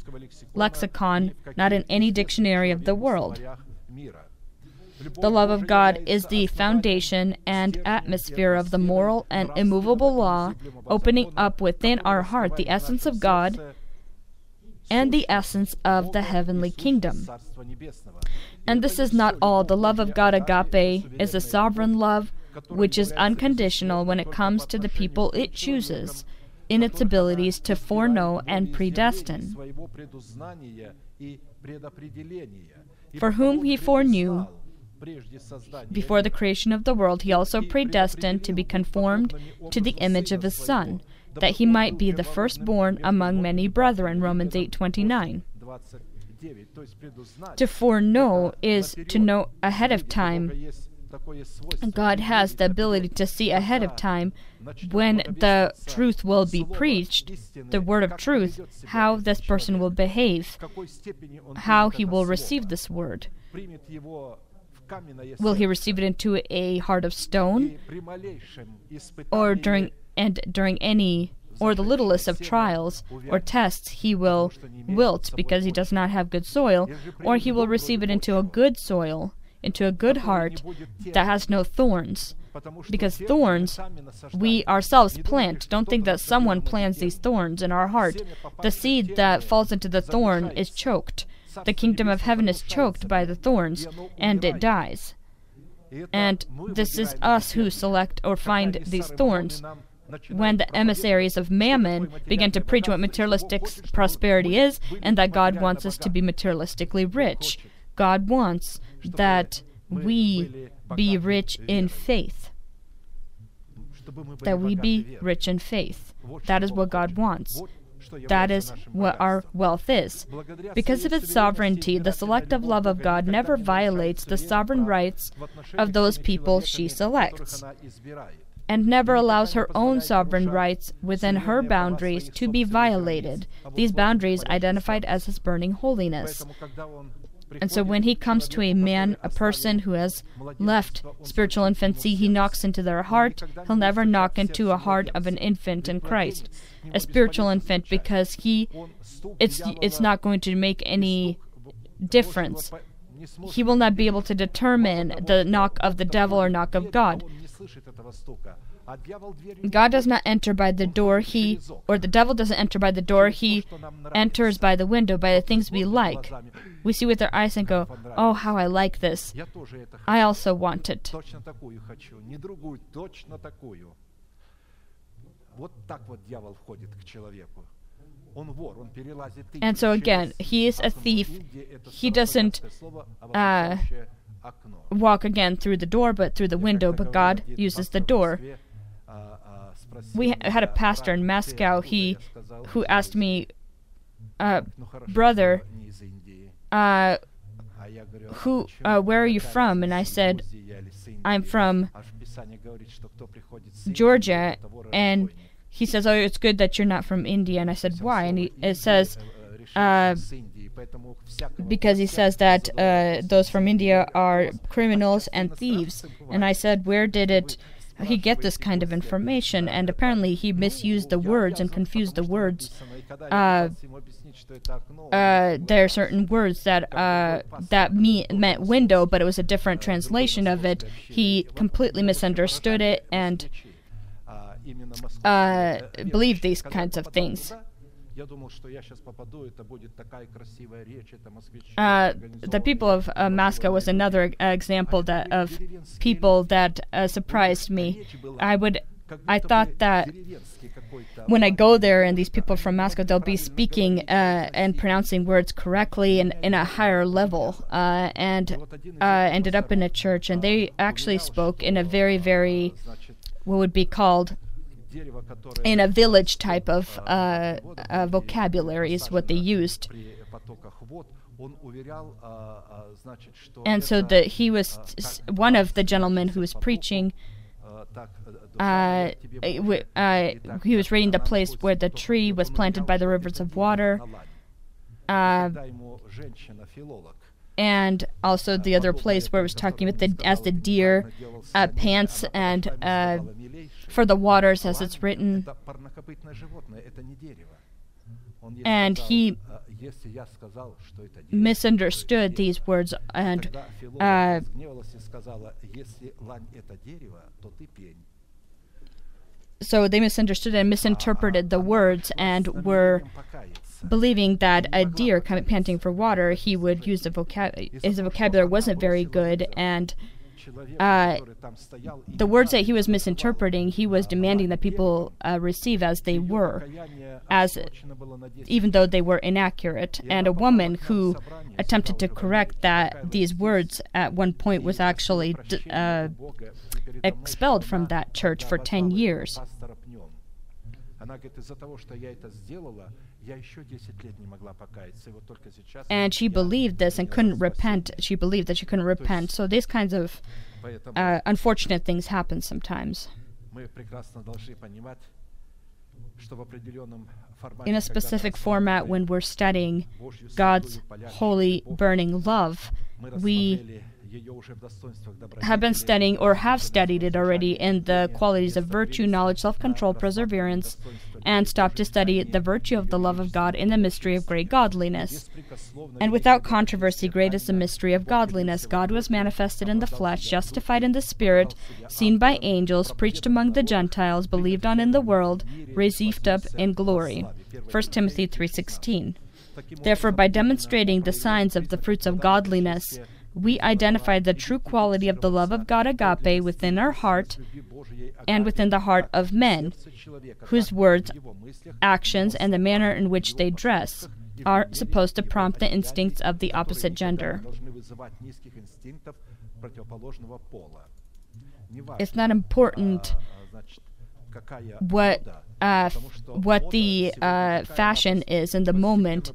lexicon, not in any dictionary of the world. The love of God is the foundation and atmosphere of the moral and immovable law, opening up within our heart the essence of God and the essence of the heavenly kingdom. And this is not all. The love of God, agape, is a sovereign love which is unconditional when it comes to the people it chooses in its abilities to foreknow and predestine. For whom he foreknew, before the creation of the world, he also predestined to be conformed to the image of his Son, that he might be the firstborn among many brethren. Romans 8:29. To foreknow is to know ahead of time. God has the ability to see ahead of time when the truth will be preached, the word of truth, how this person will behave, how he will receive this word. Will he receive it into a heart of stone? Or during and during any or the littlest of trials or tests he will wilt because he does not have good soil, or he will receive it into a good soil, into a good heart that has no thorns. Because thorns we ourselves plant. Don't think that someone plants these thorns in our heart. The seed that falls into the thorn is choked. The kingdom of heaven is choked by the thorns, and it dies. And this is us who select or find these thorns. When the emissaries of Mammon begin to preach what materialistic prosperity is and that God wants us to be materialistically rich, God wants that we be rich in faith. That we be rich in faith. That is what God wants. That is what our wealth is. Because of its sovereignty, the selective love of God never violates the sovereign rights of those people she selects, and never allows her own sovereign rights within her boundaries to be violated, these boundaries identified as his burning holiness. And so when he comes to a man, a person who has left spiritual infancy, he knocks into their heart. He'll never knock into a heart of an infant in Christ, a spiritual infant, because he it's it's not going to make any difference. He will not be able to determine the knock of the devil or knock of God. God does not enter by the door, he, or the devil doesn't enter by the door, he enters by the window, by the things we like. We see with our eyes and go, oh, how I like this. I also want it. And so again, he is a thief. He doesn't uh, walk again through the door, but through the window, but God uses the door. We had a pastor in Moscow, he who asked me, uh, brother, uh, who, uh, where are you from? And I said, I'm from Georgia. And he says, oh, it's good that you're not from India. And I said, why? And he, it says, uh, because he says that uh, those from India are criminals and thieves. And I said, where did it he get this kind of information? And apparently he misused the words and confused the words. Uh, uh, there are certain words that uh, that me- meant window, but it was a different translation of it. He completely misunderstood it and uh, believed these kinds of things. Uh, the people of uh, Moscow was another uh, example that of people that uh, surprised me. I would, I thought that when I go there and these people from Moscow, they'll be speaking uh, and pronouncing words correctly and in a higher level. Uh, and uh, ended up in a church, and they actually spoke in a very, very, what would be called in a village type of uh, uh, vocabulary is what they used. And so the, he was one of the gentlemen who was preaching. Uh, uh, he was reading the place where the tree was planted by the rivers of water, uh, and also the other place where it was talking about the as the deer uh, pants and for the waters as it's written. And he misunderstood these words and uh, so they misunderstood and misinterpreted the words and were believing that a deer panting for water he would use the vocab his vocabulary wasn't very good and uh, the words that he was misinterpreting he was demanding that people uh, receive as they were as even though they were inaccurate. And a woman who attempted to correct that these words at one point was actually uh, expelled from that church for 10 years and she believed this and couldn't repent. She believed that she couldn't repent. So these kinds of uh, unfortunate things happen sometimes. in a specific format when we're studying God's holy burning love we have been studying or have studied it already in the qualities of virtue, knowledge, self control, perseverance, and stop to study the virtue of the love of God in the mystery of great godliness. And without controversy, great is the mystery of godliness. God was manifested in the flesh, justified in the spirit, seen by angels, preached among the Gentiles, believed on in the world, received up in glory. 1 Timothy 3:16. Therefore, by demonstrating the signs of the fruits of godliness, we identify the true quality of the love of God agape within our heart and within the heart of men, whose words, actions, and the manner in which they dress are supposed to prompt the instincts of the opposite gender. It's not important uh, what uh, what the uh, fashion is in the moment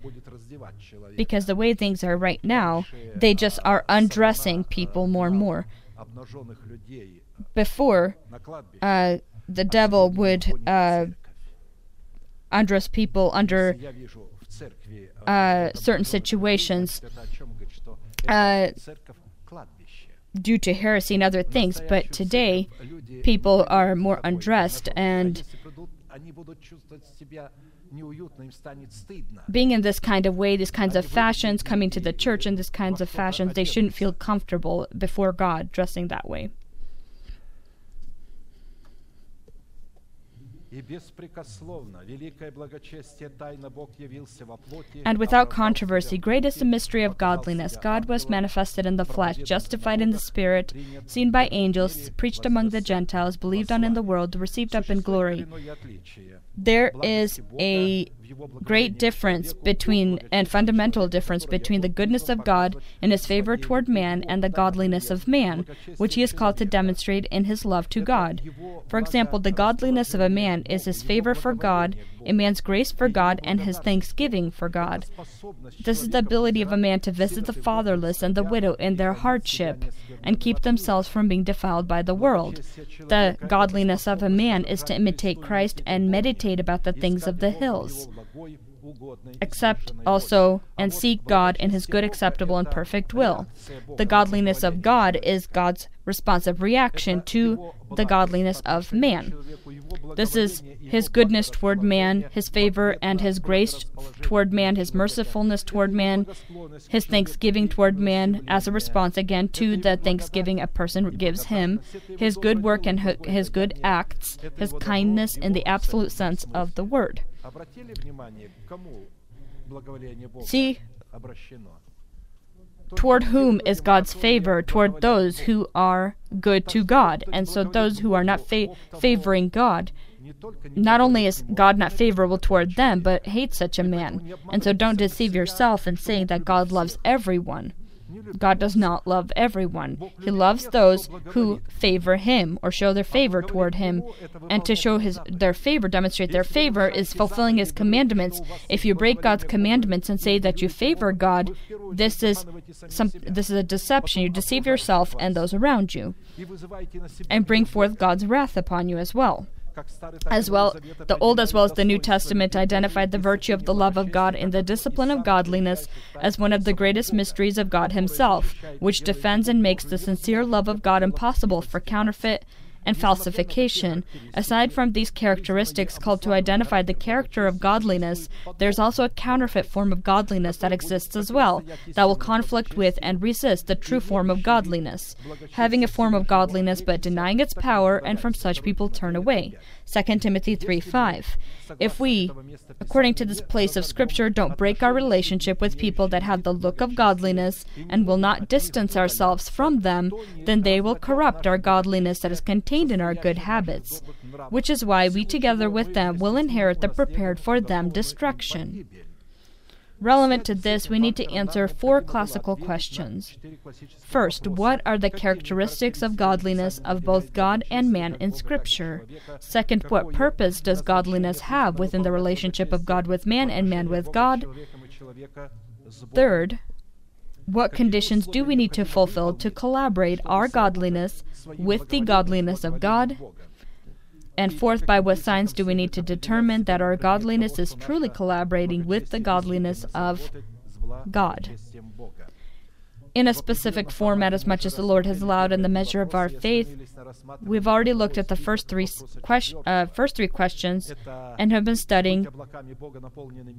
because the way things are right now, they just are undressing people more and more. Before, uh, the devil would uh, undress people under uh, certain situations due to heresy and other things, but today people are more undressed and being in this kind of way, these kinds of fashions, coming to the church in these kinds of fashions, they shouldn't feel comfortable before God dressing that way. And without controversy, great is the mystery of godliness. God was manifested in the flesh, justified in the spirit, seen by angels, preached among the Gentiles, believed on in the world, received up in glory. There is a great difference between and fundamental difference between the goodness of God and his favor toward man and the godliness of man, which he is called to demonstrate in his love to God. For example, the godliness of a man is his favor for God, a man's grace for God, and his thanksgiving for God. This is the ability of a man to visit the fatherless and the widow in their hardship and keep themselves from being defiled by the world. The godliness of a man is to imitate Christ and meditate about the things of the hills accept also and seek God in his good, acceptable, and perfect will. The godliness of God is God's responsive reaction to the godliness of man. This is his goodness toward man, his favor and his grace toward man, his mercifulness toward man, his thanksgiving toward man, as a response again to the thanksgiving a person gives him, his good work and his good acts, his kindness in the absolute sense of the word. See Toward whom is God's favor? Toward those who are good to God. And so those who are not fa- favoring God, not only is God not favorable toward them, but hates such a man. And so don't deceive yourself in saying that God loves everyone. God does not love everyone. He loves those who favor him or show their favor toward him. And to show his their favor, demonstrate their favor is fulfilling his commandments. If you break God's commandments and say that you favor God, this is some this is a deception. You deceive yourself and those around you. And bring forth God's wrath upon you as well as well the old as well as the new testament identified the virtue of the love of god in the discipline of godliness as one of the greatest mysteries of god himself which defends and makes the sincere love of god impossible for counterfeit and falsification. Aside from these characteristics called to identify the character of godliness, there's also a counterfeit form of godliness that exists as well, that will conflict with and resist the true form of godliness. Having a form of godliness but denying its power, and from such people turn away. 2 Timothy 3 5. If we, according to this place of Scripture, don't break our relationship with people that have the look of godliness and will not distance ourselves from them, then they will corrupt our godliness that is contained in our good habits, which is why we together with them will inherit the prepared for them destruction. Relevant to this, we need to answer four classical questions. First, what are the characteristics of godliness of both God and man in Scripture? Second, what purpose does godliness have within the relationship of God with man and man with God? Third, what conditions do we need to fulfill to collaborate our godliness with the godliness of God? And fourth, by what signs do we need to determine that our godliness is truly collaborating with the godliness of God? In a specific format, as much as the Lord has allowed in the measure of our faith, we've already looked at the first three uh, first three questions and have been studying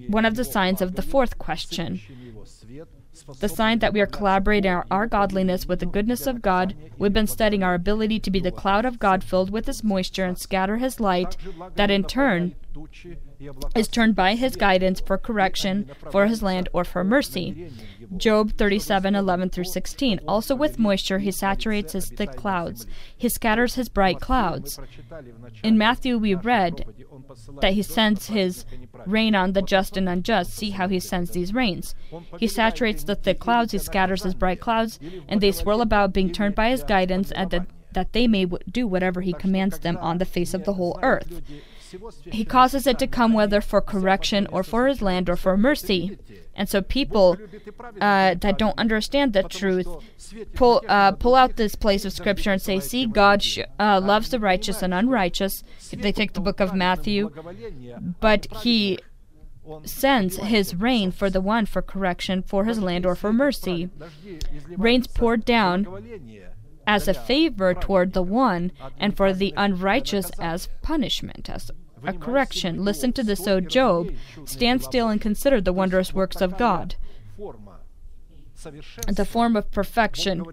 one of the signs of the fourth question. The sign that we are collaborating our, our godliness with the goodness of God. We've been studying our ability to be the cloud of God filled with His moisture and scatter His light, that in turn is turned by His guidance for correction, for His land, or for mercy. Job 37 11 through 16. Also with moisture, He saturates His thick clouds, He scatters His bright clouds. In Matthew, we read that He sends His rain on the just and unjust. See how He sends these rains. He saturates the thick clouds, He scatters His bright clouds, and they swirl about, being turned by His guidance, and that, that they may do whatever He commands them on the face of the whole earth. He causes it to come whether for correction or for his land or for mercy. And so people uh, that don't understand the truth pull uh, pull out this place of scripture and say, "See, God sh- uh, loves the righteous and unrighteous." If they take the book of Matthew, but He sends His rain for the one for correction, for His land, or for mercy. Rains poured down as a favor toward the one, and for the unrighteous as punishment, as a correction. Listen to this, O Job. Stand still and consider the wondrous works of God. The form of perfection.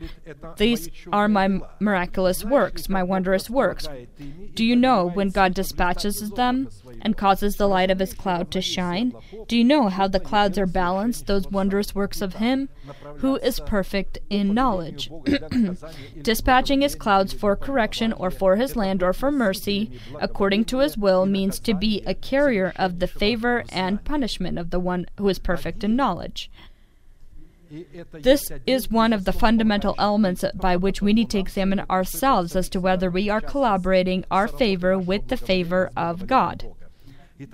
These are my miraculous works, my wondrous works. Do you know when God dispatches them and causes the light of his cloud to shine? Do you know how the clouds are balanced, those wondrous works of him who is perfect in knowledge? Dispatching his clouds for correction or for his land or for mercy, according to his will, means to be a carrier of the favor and punishment of the one who is perfect in knowledge. This is one of the fundamental elements by which we need to examine ourselves as to whether we are collaborating our favor with the favor of God.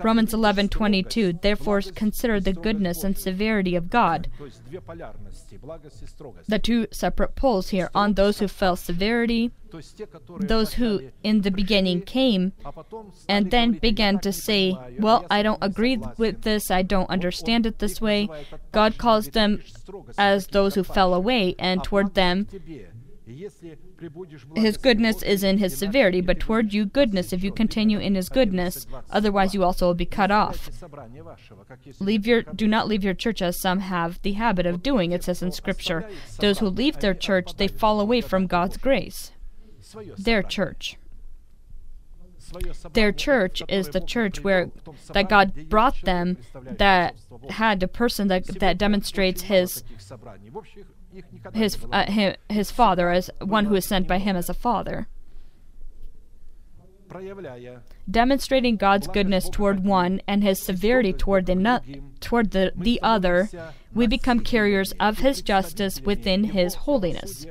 Romans 11:22 Therefore consider the goodness and severity of God. The two separate poles here on those who fell severity, those who in the beginning came and then began to say, Well, I don't agree with this, I don't understand it this way. God calls them as those who fell away, and toward them his goodness is in his severity, but toward you goodness if you continue in his goodness, otherwise you also will be cut off. Leave your do not leave your church as some have the habit of doing, it says in scripture. Those who leave their church, they fall away from God's grace. Their church. Their church is the church where that God brought them that had a person that, that demonstrates his his uh, him, his father as one who is sent by him as a father. Demonstrating God's goodness toward one and his severity toward the toward the, the other, we become carriers of his justice within his holiness.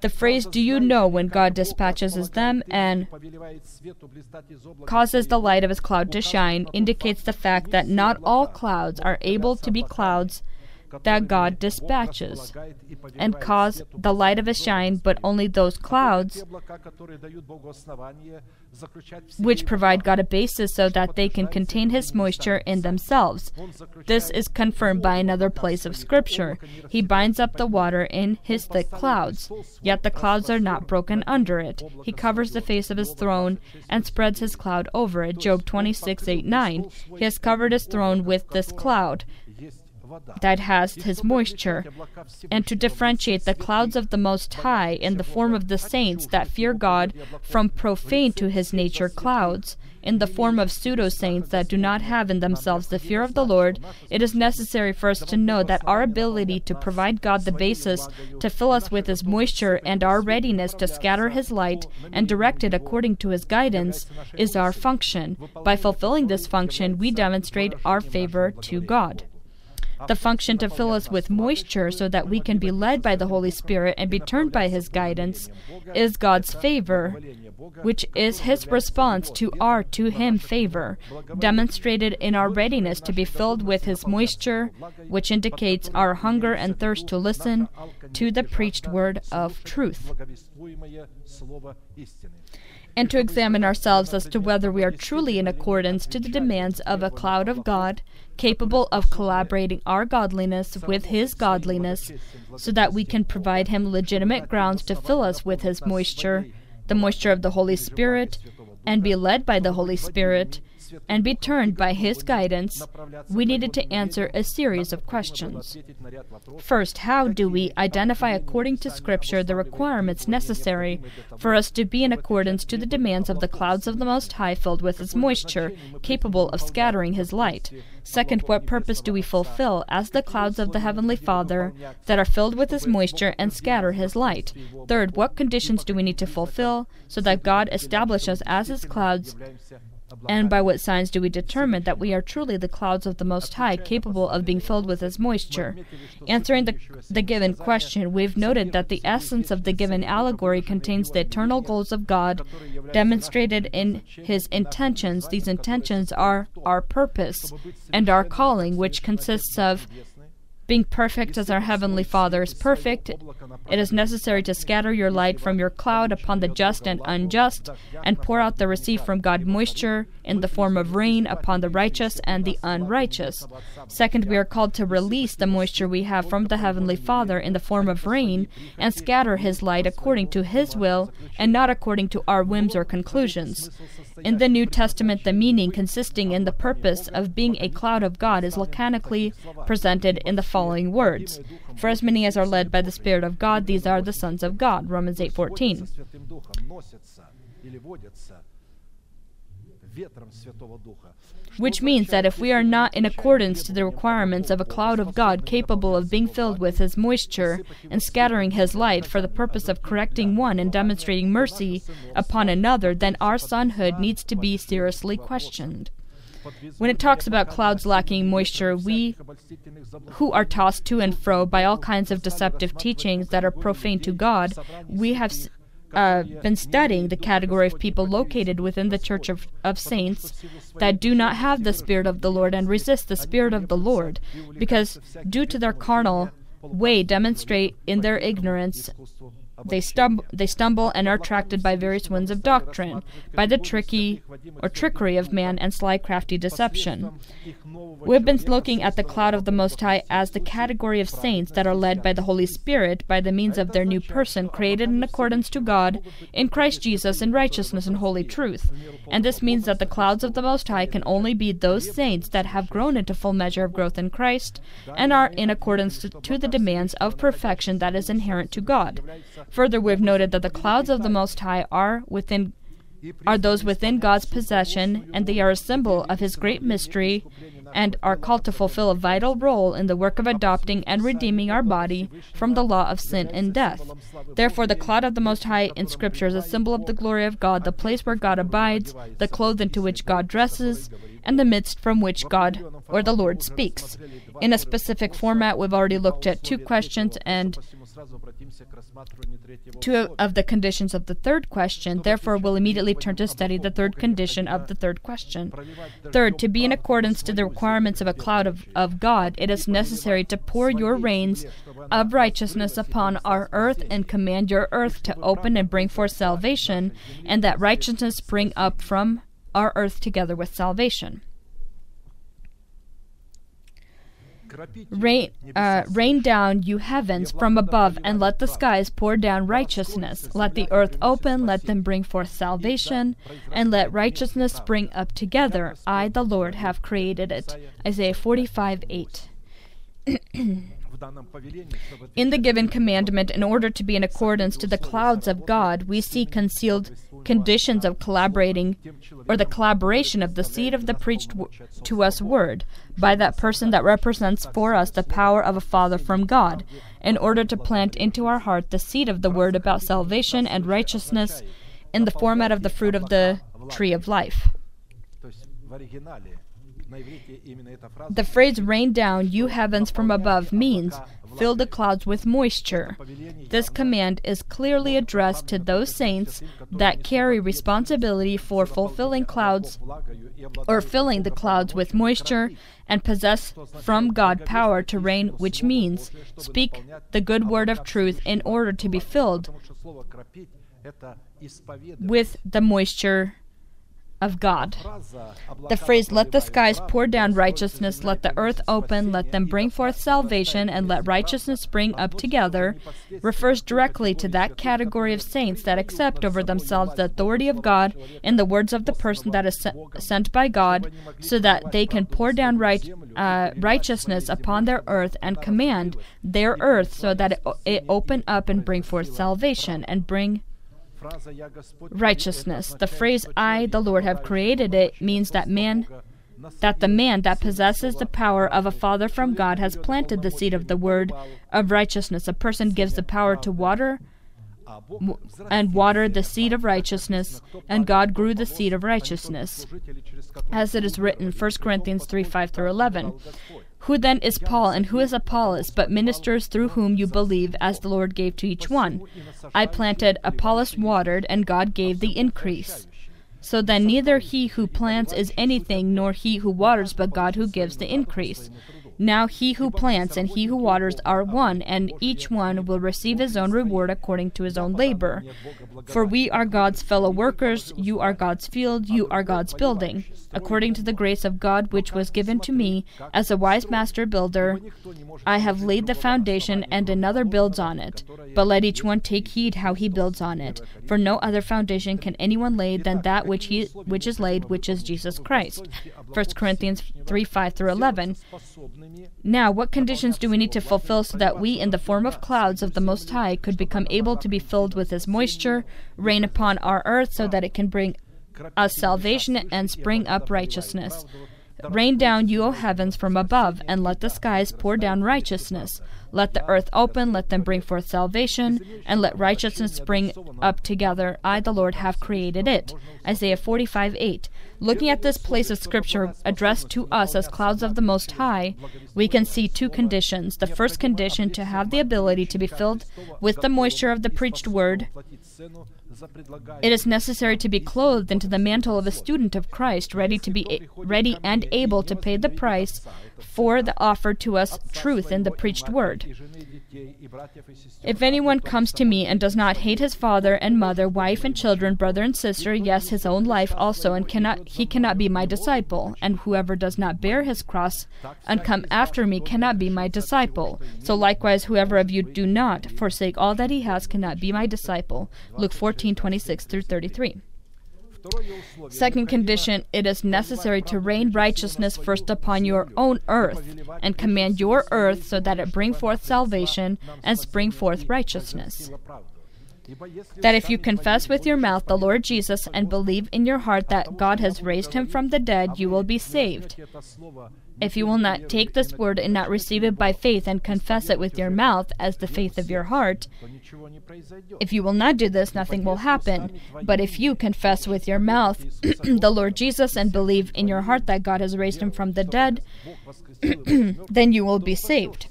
The phrase, do you know when God dispatches them? and causes the light of his cloud to shine, indicates the fact that not all clouds are able to be clouds that God dispatches and cause the light of his shine, but only those clouds which provide God a basis so that they can contain his moisture in themselves. This is confirmed by another place of Scripture. He binds up the water in his thick clouds, yet the clouds are not broken under it. He covers the face of his throne and spreads his cloud over it. Job 26 8 9. He has covered his throne with this cloud that has his moisture, and to differentiate the clouds of the Most High in the form of the saints that fear God from profane to his nature clouds, in the form of pseudo saints that do not have in themselves the fear of the Lord, it is necessary for us to know that our ability to provide God the basis to fill us with his moisture and our readiness to scatter his light and direct it according to his guidance is our function. By fulfilling this function, we demonstrate our favor to God the function to fill us with moisture so that we can be led by the Holy Spirit and be turned by His guidance is God's favor, which is His response to our to Him favor, demonstrated in our readiness to be filled with His moisture, which indicates our hunger and thirst to listen to the preached word of truth. And to examine ourselves as to whether we are truly in accordance to the demands of a cloud of God, capable of collaborating our godliness with His godliness, so that we can provide Him legitimate grounds to fill us with His moisture, the moisture of the Holy Spirit, and be led by the Holy Spirit, and be turned by His guidance, we needed to answer a series of questions. First, how do we identify according to Scripture the requirements necessary for us to be in accordance to the demands of the clouds of the Most High filled with His moisture, capable of scattering His light? Second, what purpose do we fulfill as the clouds of the Heavenly Father that are filled with His moisture and scatter His light? Third, what conditions do we need to fulfill so that God establish us as His clouds and by what signs do we determine that we are truly the clouds of the Most High, capable of being filled with His moisture? Answering the, the given question, we've noted that the essence of the given allegory contains the eternal goals of God demonstrated in His intentions. These intentions are our purpose and our calling, which consists of being perfect as our Heavenly Father is perfect, it is necessary to scatter your light from your cloud upon the just and unjust, and pour out the received from God moisture in the form of rain upon the righteous and the unrighteous. Second, we are called to release the moisture we have from the Heavenly Father in the form of rain, and scatter His light according to His will, and not according to our whims or conclusions. In the New Testament, the meaning consisting in the purpose of being a cloud of God is laconically presented in the following words: For as many as are led by the Spirit of God, these are the sons of God. Romans 8:14. Which means that if we are not in accordance to the requirements of a cloud of God capable of being filled with His moisture and scattering His light for the purpose of correcting one and demonstrating mercy upon another, then our sonhood needs to be seriously questioned. When it talks about clouds lacking moisture, we who are tossed to and fro by all kinds of deceptive teachings that are profane to God, we have uh, been studying the category of people located within the Church of, of Saints that do not have the Spirit of the Lord and resist the Spirit of the Lord, because due to their carnal way demonstrate in their ignorance They, stum- they stumble and are attracted by various winds of doctrine, by the tricky or trickery of man and sly crafty deception. We've been looking at the cloud of the Most High as the category of saints that are led by the Holy Spirit by the means of their new person, created in accordance to God, in Christ Jesus, in righteousness and holy truth. And this means that the clouds of the Most High can only be those saints that have grown into full measure of growth in Christ and are in accordance to the demands of perfection that is inherent to God. Further, we've noted that the clouds of the Most High are within are those within God's possession, and they are a symbol of His great mystery and are called to fulfill a vital role in the work of adopting and redeeming our body from the law of sin and death. Therefore, the cloud of the Most High in Scripture is a symbol of the glory of God, the place where God abides, the clothes into which God dresses, and the midst from which God or the Lord speaks. In a specific format, we've already looked at two questions and two of the conditions of the third question. Therefore, we'll immediately turn to study the third condition of the third question. Third, to be in accordance to the requirements of a cloud of, of God, it is necessary to pour your rains of righteousness upon our earth and command your earth to open and bring forth salvation, and that righteousness spring up from our earth together with salvation. Rain, uh, rain down, you heavens, from above, and let the skies pour down righteousness. Let the earth open, let them bring forth salvation, and let righteousness spring up together. I, the Lord, have created it. Isaiah 45 8. In the given commandment, in order to be in accordance to the clouds of God, we see concealed conditions of collaborating or the collaboration of the seed of the preached to us word by that person that represents for us the power of a father from God, in order to plant into our heart the seed of the word about salvation and righteousness in the format of the fruit of the tree of life. The phrase rain down, you heavens from above, means fill the clouds with moisture. This command is clearly addressed to those saints that carry responsibility for fulfilling clouds or filling the clouds with moisture and possess from God power to rain, which means speak the good word of truth in order to be filled with the moisture of God. The phrase, let the skies pour down righteousness, let the earth open, let them bring forth salvation, and let righteousness spring up together, refers directly to that category of saints that accept over themselves the authority of God in the words of the person that is sent by God, so that they can pour down right, uh, righteousness upon their earth and command their earth so that it, it open up and bring forth salvation and bring righteousness. The phrase I, the Lord, have created it means that man that the man that possesses the power of a father from God has planted the seed of the word of righteousness. A person gives the power to water and water the seed of righteousness, and God grew the seed of righteousness. As it is written, 1 Corinthians 3 5 through 11. Who then is Paul and who is Apollos, but ministers through whom you believe, as the Lord gave to each one? I planted, Apollos watered, and God gave the increase. So then neither he who plants is anything, nor he who waters, but God who gives the increase. Now he who plants and he who waters are one, and each one will receive his own reward according to his own labor. For we are God's fellow workers, you are God's field, you are God's building. According to the grace of God which was given to me, as a wise master builder, I have laid the foundation, and another builds on it. But let each one take heed how he builds on it. For no other foundation can anyone lay than that which he which is laid, which is Jesus Christ. 1 Corinthians 3 5 through 11. Now, what conditions do we need to fulfill so that we, in the form of clouds of the Most High, could become able to be filled with His moisture, rain upon our earth so that it can bring us salvation and spring up righteousness? Rain down, you, O heavens, from above, and let the skies pour down righteousness. Let the earth open, let them bring forth salvation, and let righteousness spring up together. I, the Lord, have created it. Isaiah 45 8. Looking at this place of Scripture addressed to us as clouds of the Most High, we can see two conditions. The first condition, to have the ability to be filled with the moisture of the preached word. It is necessary to be clothed into the mantle of a student of Christ, ready to be a- ready and able to pay the price for the offered to us truth in the preached word. If anyone comes to me and does not hate his father and mother, wife and children, brother and sister, yes, his own life also, and cannot he cannot be my disciple. And whoever does not bear his cross and come after me cannot be my disciple. So likewise, whoever of you do not forsake all that he has cannot be my disciple. Luke fourteen twenty six through thirty three. Second condition, it is necessary to rain righteousness first upon your own earth, and command your earth so that it bring forth salvation and spring forth righteousness. That if you confess with your mouth the Lord Jesus and believe in your heart that God has raised him from the dead, you will be saved. If you will not take this word and not receive it by faith and confess it with your mouth as the faith of your heart, if you will not do this, nothing will happen. But if you confess with your mouth the Lord Jesus and believe in your heart that God has raised him from the dead, then you will be saved.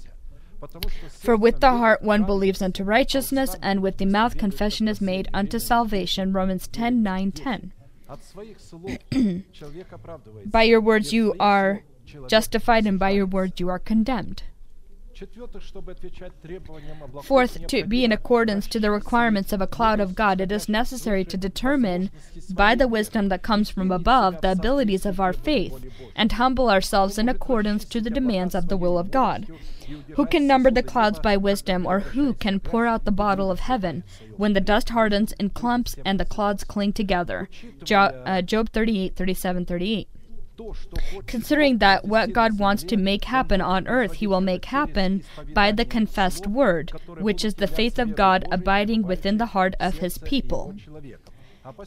For with the heart one believes unto righteousness, and with the mouth confession is made unto salvation. Romans 10 9 10. By your words you are justified, and by your words you are condemned. Fourth, to be in accordance to the requirements of a cloud of God, it is necessary to determine, by the wisdom that comes from above, the abilities of our faith, and humble ourselves in accordance to the demands of the will of God. Who can number the clouds by wisdom, or who can pour out the bottle of heaven when the dust hardens in clumps and the clouds cling together? Jo- uh, Job 38, 37, 38. Considering that what God wants to make happen on earth, He will make happen by the confessed word, which is the faith of God abiding within the heart of His people.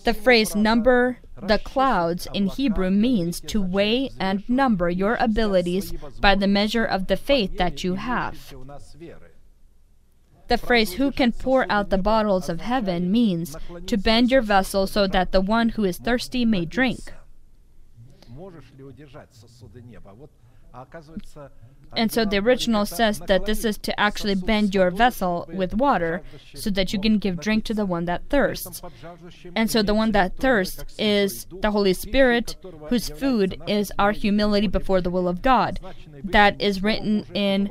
The phrase number the clouds in Hebrew means to weigh and number your abilities by the measure of the faith that you have. The phrase who can pour out the bottles of heaven means to bend your vessel so that the one who is thirsty may drink. And so the original says that this is to actually bend your vessel with water so that you can give drink to the one that thirsts. And so the one that thirsts is the Holy Spirit, whose food is our humility before the will of God. That is written in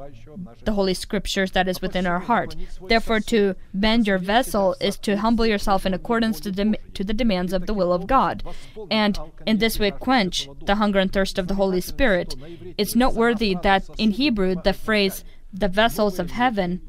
the Holy Scriptures that is within our heart. Therefore, to bend your vessel is to humble yourself in accordance to, dem- to the demands of the will of God. And in this way, quench the hunger and thirst of the Holy Spirit. It's noteworthy that in Hebrew, the phrase the vessels of heaven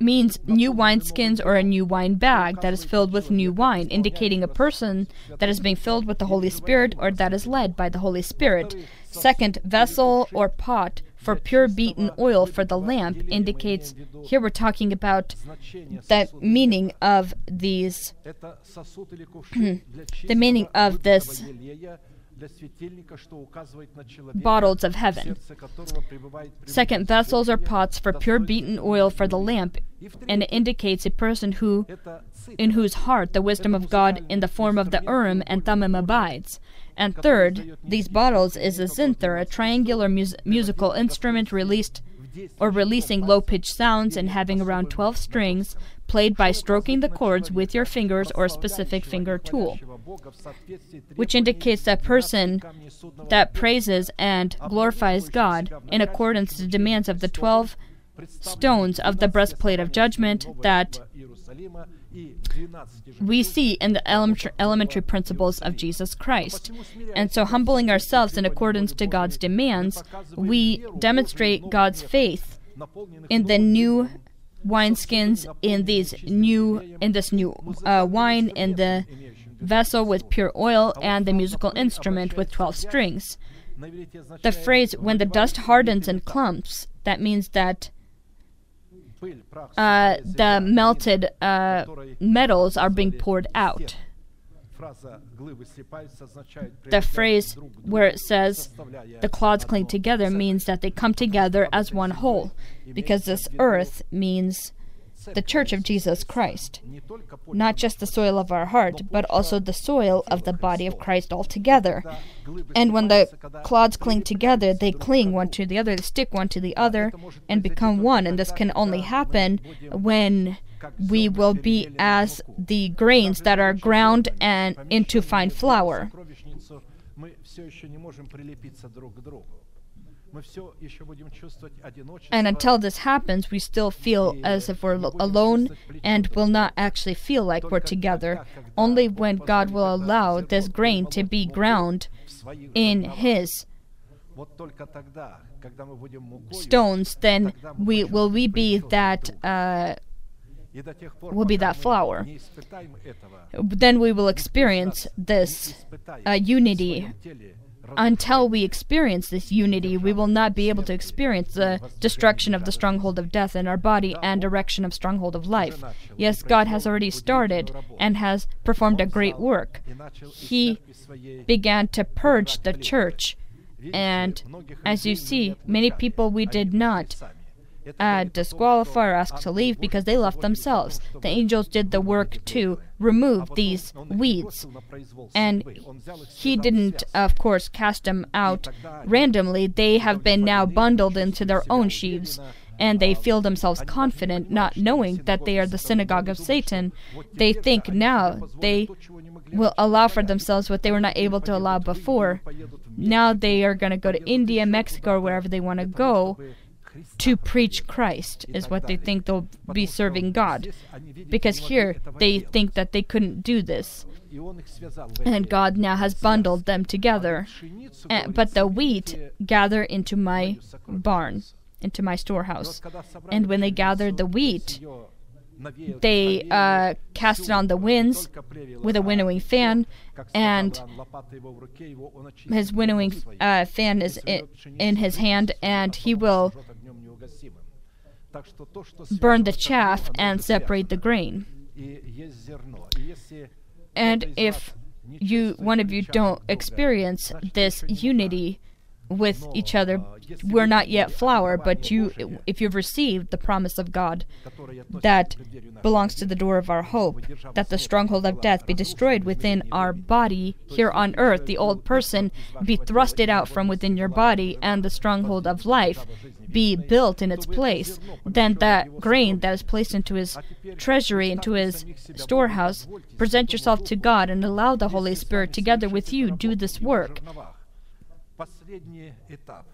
means new wineskins or a new wine bag that is filled with new wine, indicating a person that is being filled with the Holy Spirit or that is led by the Holy Spirit. Second, vessel or pot for pure beaten oil for the lamp indicates here we're talking about the meaning of these the meaning of this bottles of heaven. Second, vessels or pots for pure beaten oil for the lamp, and it indicates a person who, in whose heart the wisdom of God in the form of the Urim and Thummim abides. And third, these bottles is a zither, a triangular mus- musical instrument released or releasing low pitched sounds and having around 12 strings played by stroking the chords with your fingers or a specific finger tool, which indicates that person that praises and glorifies God in accordance to the demands of the 12 stones of the breastplate of judgment that we see in the elementary, elementary principles of Jesus Christ. And so, humbling ourselves in accordance to God's demands, we demonstrate God's faith in the new wineskins, in these new, in this new uh, wine, in the vessel with pure oil, and the musical instrument with twelve strings. The phrase "when the dust hardens in clumps" that means that uh, the melted uh, metals are being poured out. The phrase where it says the clods cling together means that they come together as one whole, because this earth means the church of Jesus Christ. Not just the soil of our heart, but also the soil of the body of Christ altogether. And when the clods cling together, they cling one to the other, they stick one to the other, and become one. And this can only happen when we will be as the grains that are ground and into fine flour. And until this happens, we still feel as if we're alone and will not actually feel like we're together, only when God will allow this grain to be ground in His stones, uh, then we will we be that uh, will be that flour. Then we will experience this uh, unity until we experience this unity, we will not be able to experience the destruction of the stronghold of death in our body and erection of stronghold of life. Yes, God has already started and has performed a great work. He began to purge the church. And as you see, many people we did not uh, disqualify or ask to leave because they left themselves. The angels did the work to remove these weeds, and he didn't, of course, cast them out randomly. They have been now bundled into their own sheaves, and they feel themselves confident, not knowing that they are the synagogue of Satan. They think now they will allow for themselves what they were not able to allow before. Now they are going to go to India, Mexico, or wherever they want to go to preach Christ, is what they think they'll be serving God. Because here they think that they couldn't do this. And God now has bundled them together. And, but the wheat gather into my barn, into my storehouse. And when they gathered the wheat, they uh, cast it on the winds with a winnowing fan, and his winnowing uh, fan is i- in his hand, and he will burn the chaff and separate the grain. And if you one of you don't experience this unity with each other, we're not yet flour, but you if you've received the promise of God that belongs to the door of our hope, that the stronghold of death be destroyed within our body here on earth, the old person be thrusted out from within your body, and the stronghold of life be built in its place, then that grain that is placed into his treasury, into his storehouse, present yourself to God and allow the Holy Spirit together with you do this work Последний этап,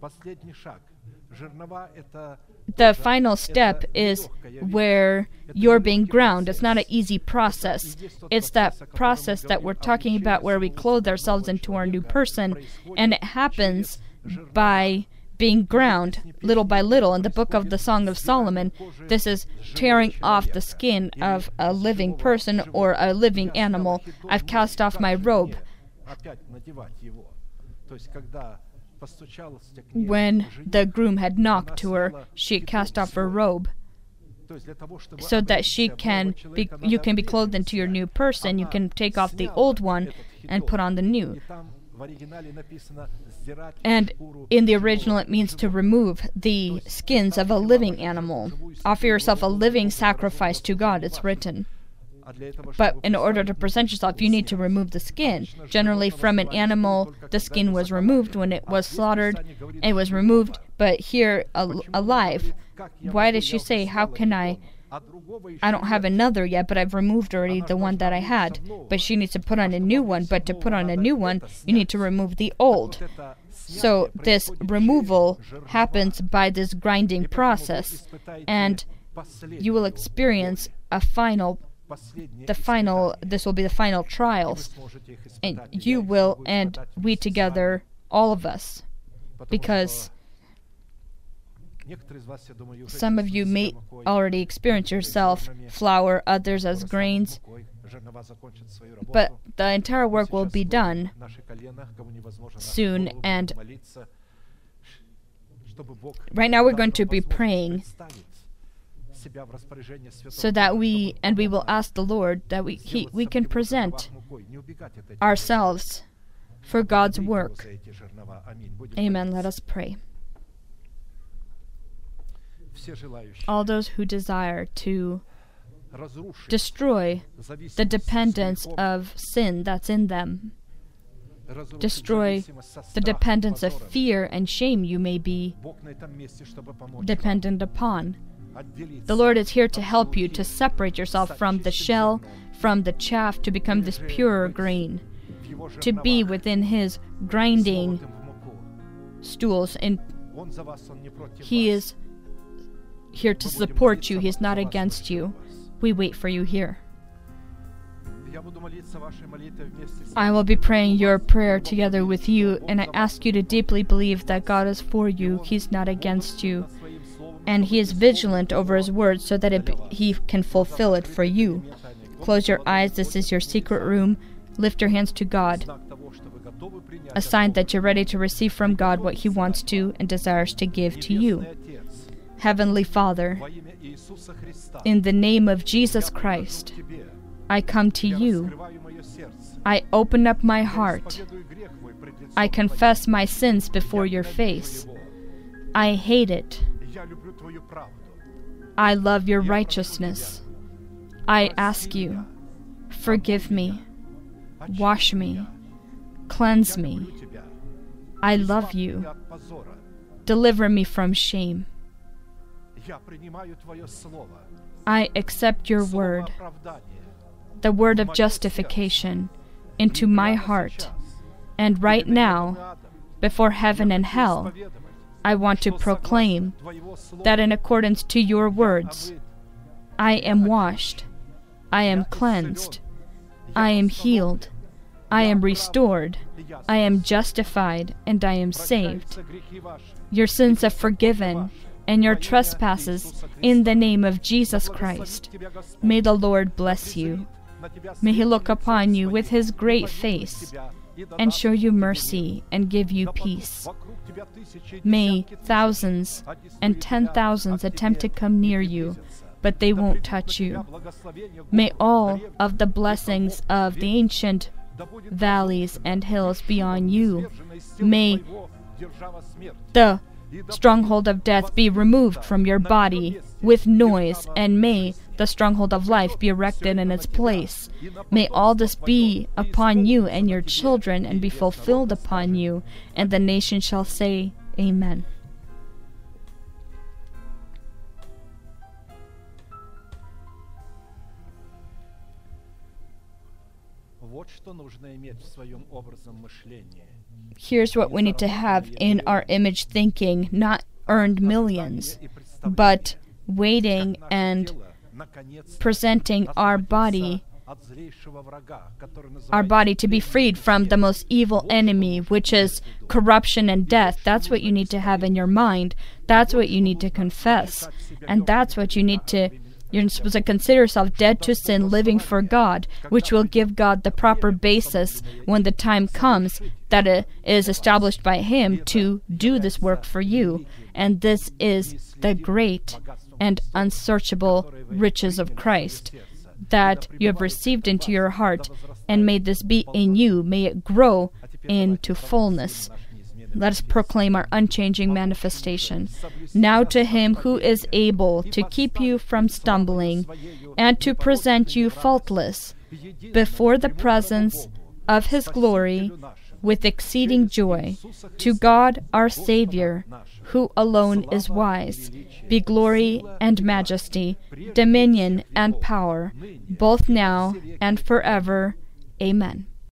последний шаг. Жернова это The final step is where you're being ground. It's not an easy process. It's that process that we're talking about where we clothe ourselves into our new person, and it happens by being ground little by little. In the book of the Song of Solomon, this is tearing off the skin of a living person or a living animal. I've cast off my robe. When the groom had knocked to her, she cast off her robe so that she can be, you can be clothed into your new person. You can take off the old one and put on the new. And in the original, it means to remove the skins of a living animal. Offer yourself a living sacrifice to God, it's written. But in order to present yourself, you need to remove the skin. Generally, from an animal, the skin was removed when it was slaughtered. It was removed, but here al- alive. Why did she say, How can I? I don't have another yet, but I've removed already the one that I had. But she needs to put on a new one. But to put on a new one, you need to remove the old. So this removal happens by this grinding process, and you will experience a final the final this will be the final trials and you will and we together all of us. Because some of you may already experience yourself flour others as grains. but the entire work will be done soon and right now we're going to be praying so that we and we will ask the Lord that we he, we can present ourselves for God's work. Amen. Let us pray. All those who desire to destroy the dependence of sin that's in them, destroy the dependence of fear and shame you may be dependent upon. The Lord is here to help you to separate yourself from the shell, from the chaff, to become this pure grain, to be within His grinding stools. And He is here to support you, He is not against you. We wait for you here. I will be praying your prayer together with you, and I ask you to deeply believe that God is for you, He's not against you and he is vigilant over his word so that it, he can fulfill it for you. Close your eyes, this is your secret room. Lift your hands to God, a sign that you're ready to receive from God what He wants to and desires to give to you. Heavenly Father, in the name of Jesus Christ, I come to you. I open up my heart. I confess my sins before your face. I hate it. I love your righteousness. I ask you, forgive me, wash me, cleanse me. I love you. Deliver me from shame. I accept your word, the word of justification, into my heart. And right now, before heaven and hell, I want to proclaim that in accordance to your words, I am washed, I am cleansed, I am healed, I am restored, I am justified, and I am saved. Your sins are forgiven, and your trespasses in the name of Jesus Christ. May the Lord bless you. May He look upon you with His great face and show you mercy and give you peace. May thousands and ten thousands attempt to come near you, but they won't touch you. May all of the blessings of the ancient valleys and hills beyond you. May the stronghold of death be removed from your body with noise, and may the stronghold of life be erected in its place. May all this be upon you and your children and be fulfilled upon you, and the nation shall say, Amen. Here's what we need to have in our image thinking not earned millions, but waiting and presenting our body our body to be freed from the most evil enemy, which is corruption and death. That's what you need to have in your mind. That's what you need to confess. And that's what you need to. You're supposed to consider yourself dead to sin, living for God, which will give God the proper basis when the time comes that it is established by Him to do this work for you. And this is the great and unsearchable riches of Christ that you have received into your heart, and may this be in you, may it grow into fullness. Let us proclaim our unchanging manifestation. Now to him who is able to keep you from stumbling and to present you faultless before the presence of his glory with exceeding joy, to God our Savior, who alone is wise, be glory and majesty, dominion and power, both now and forever. Amen.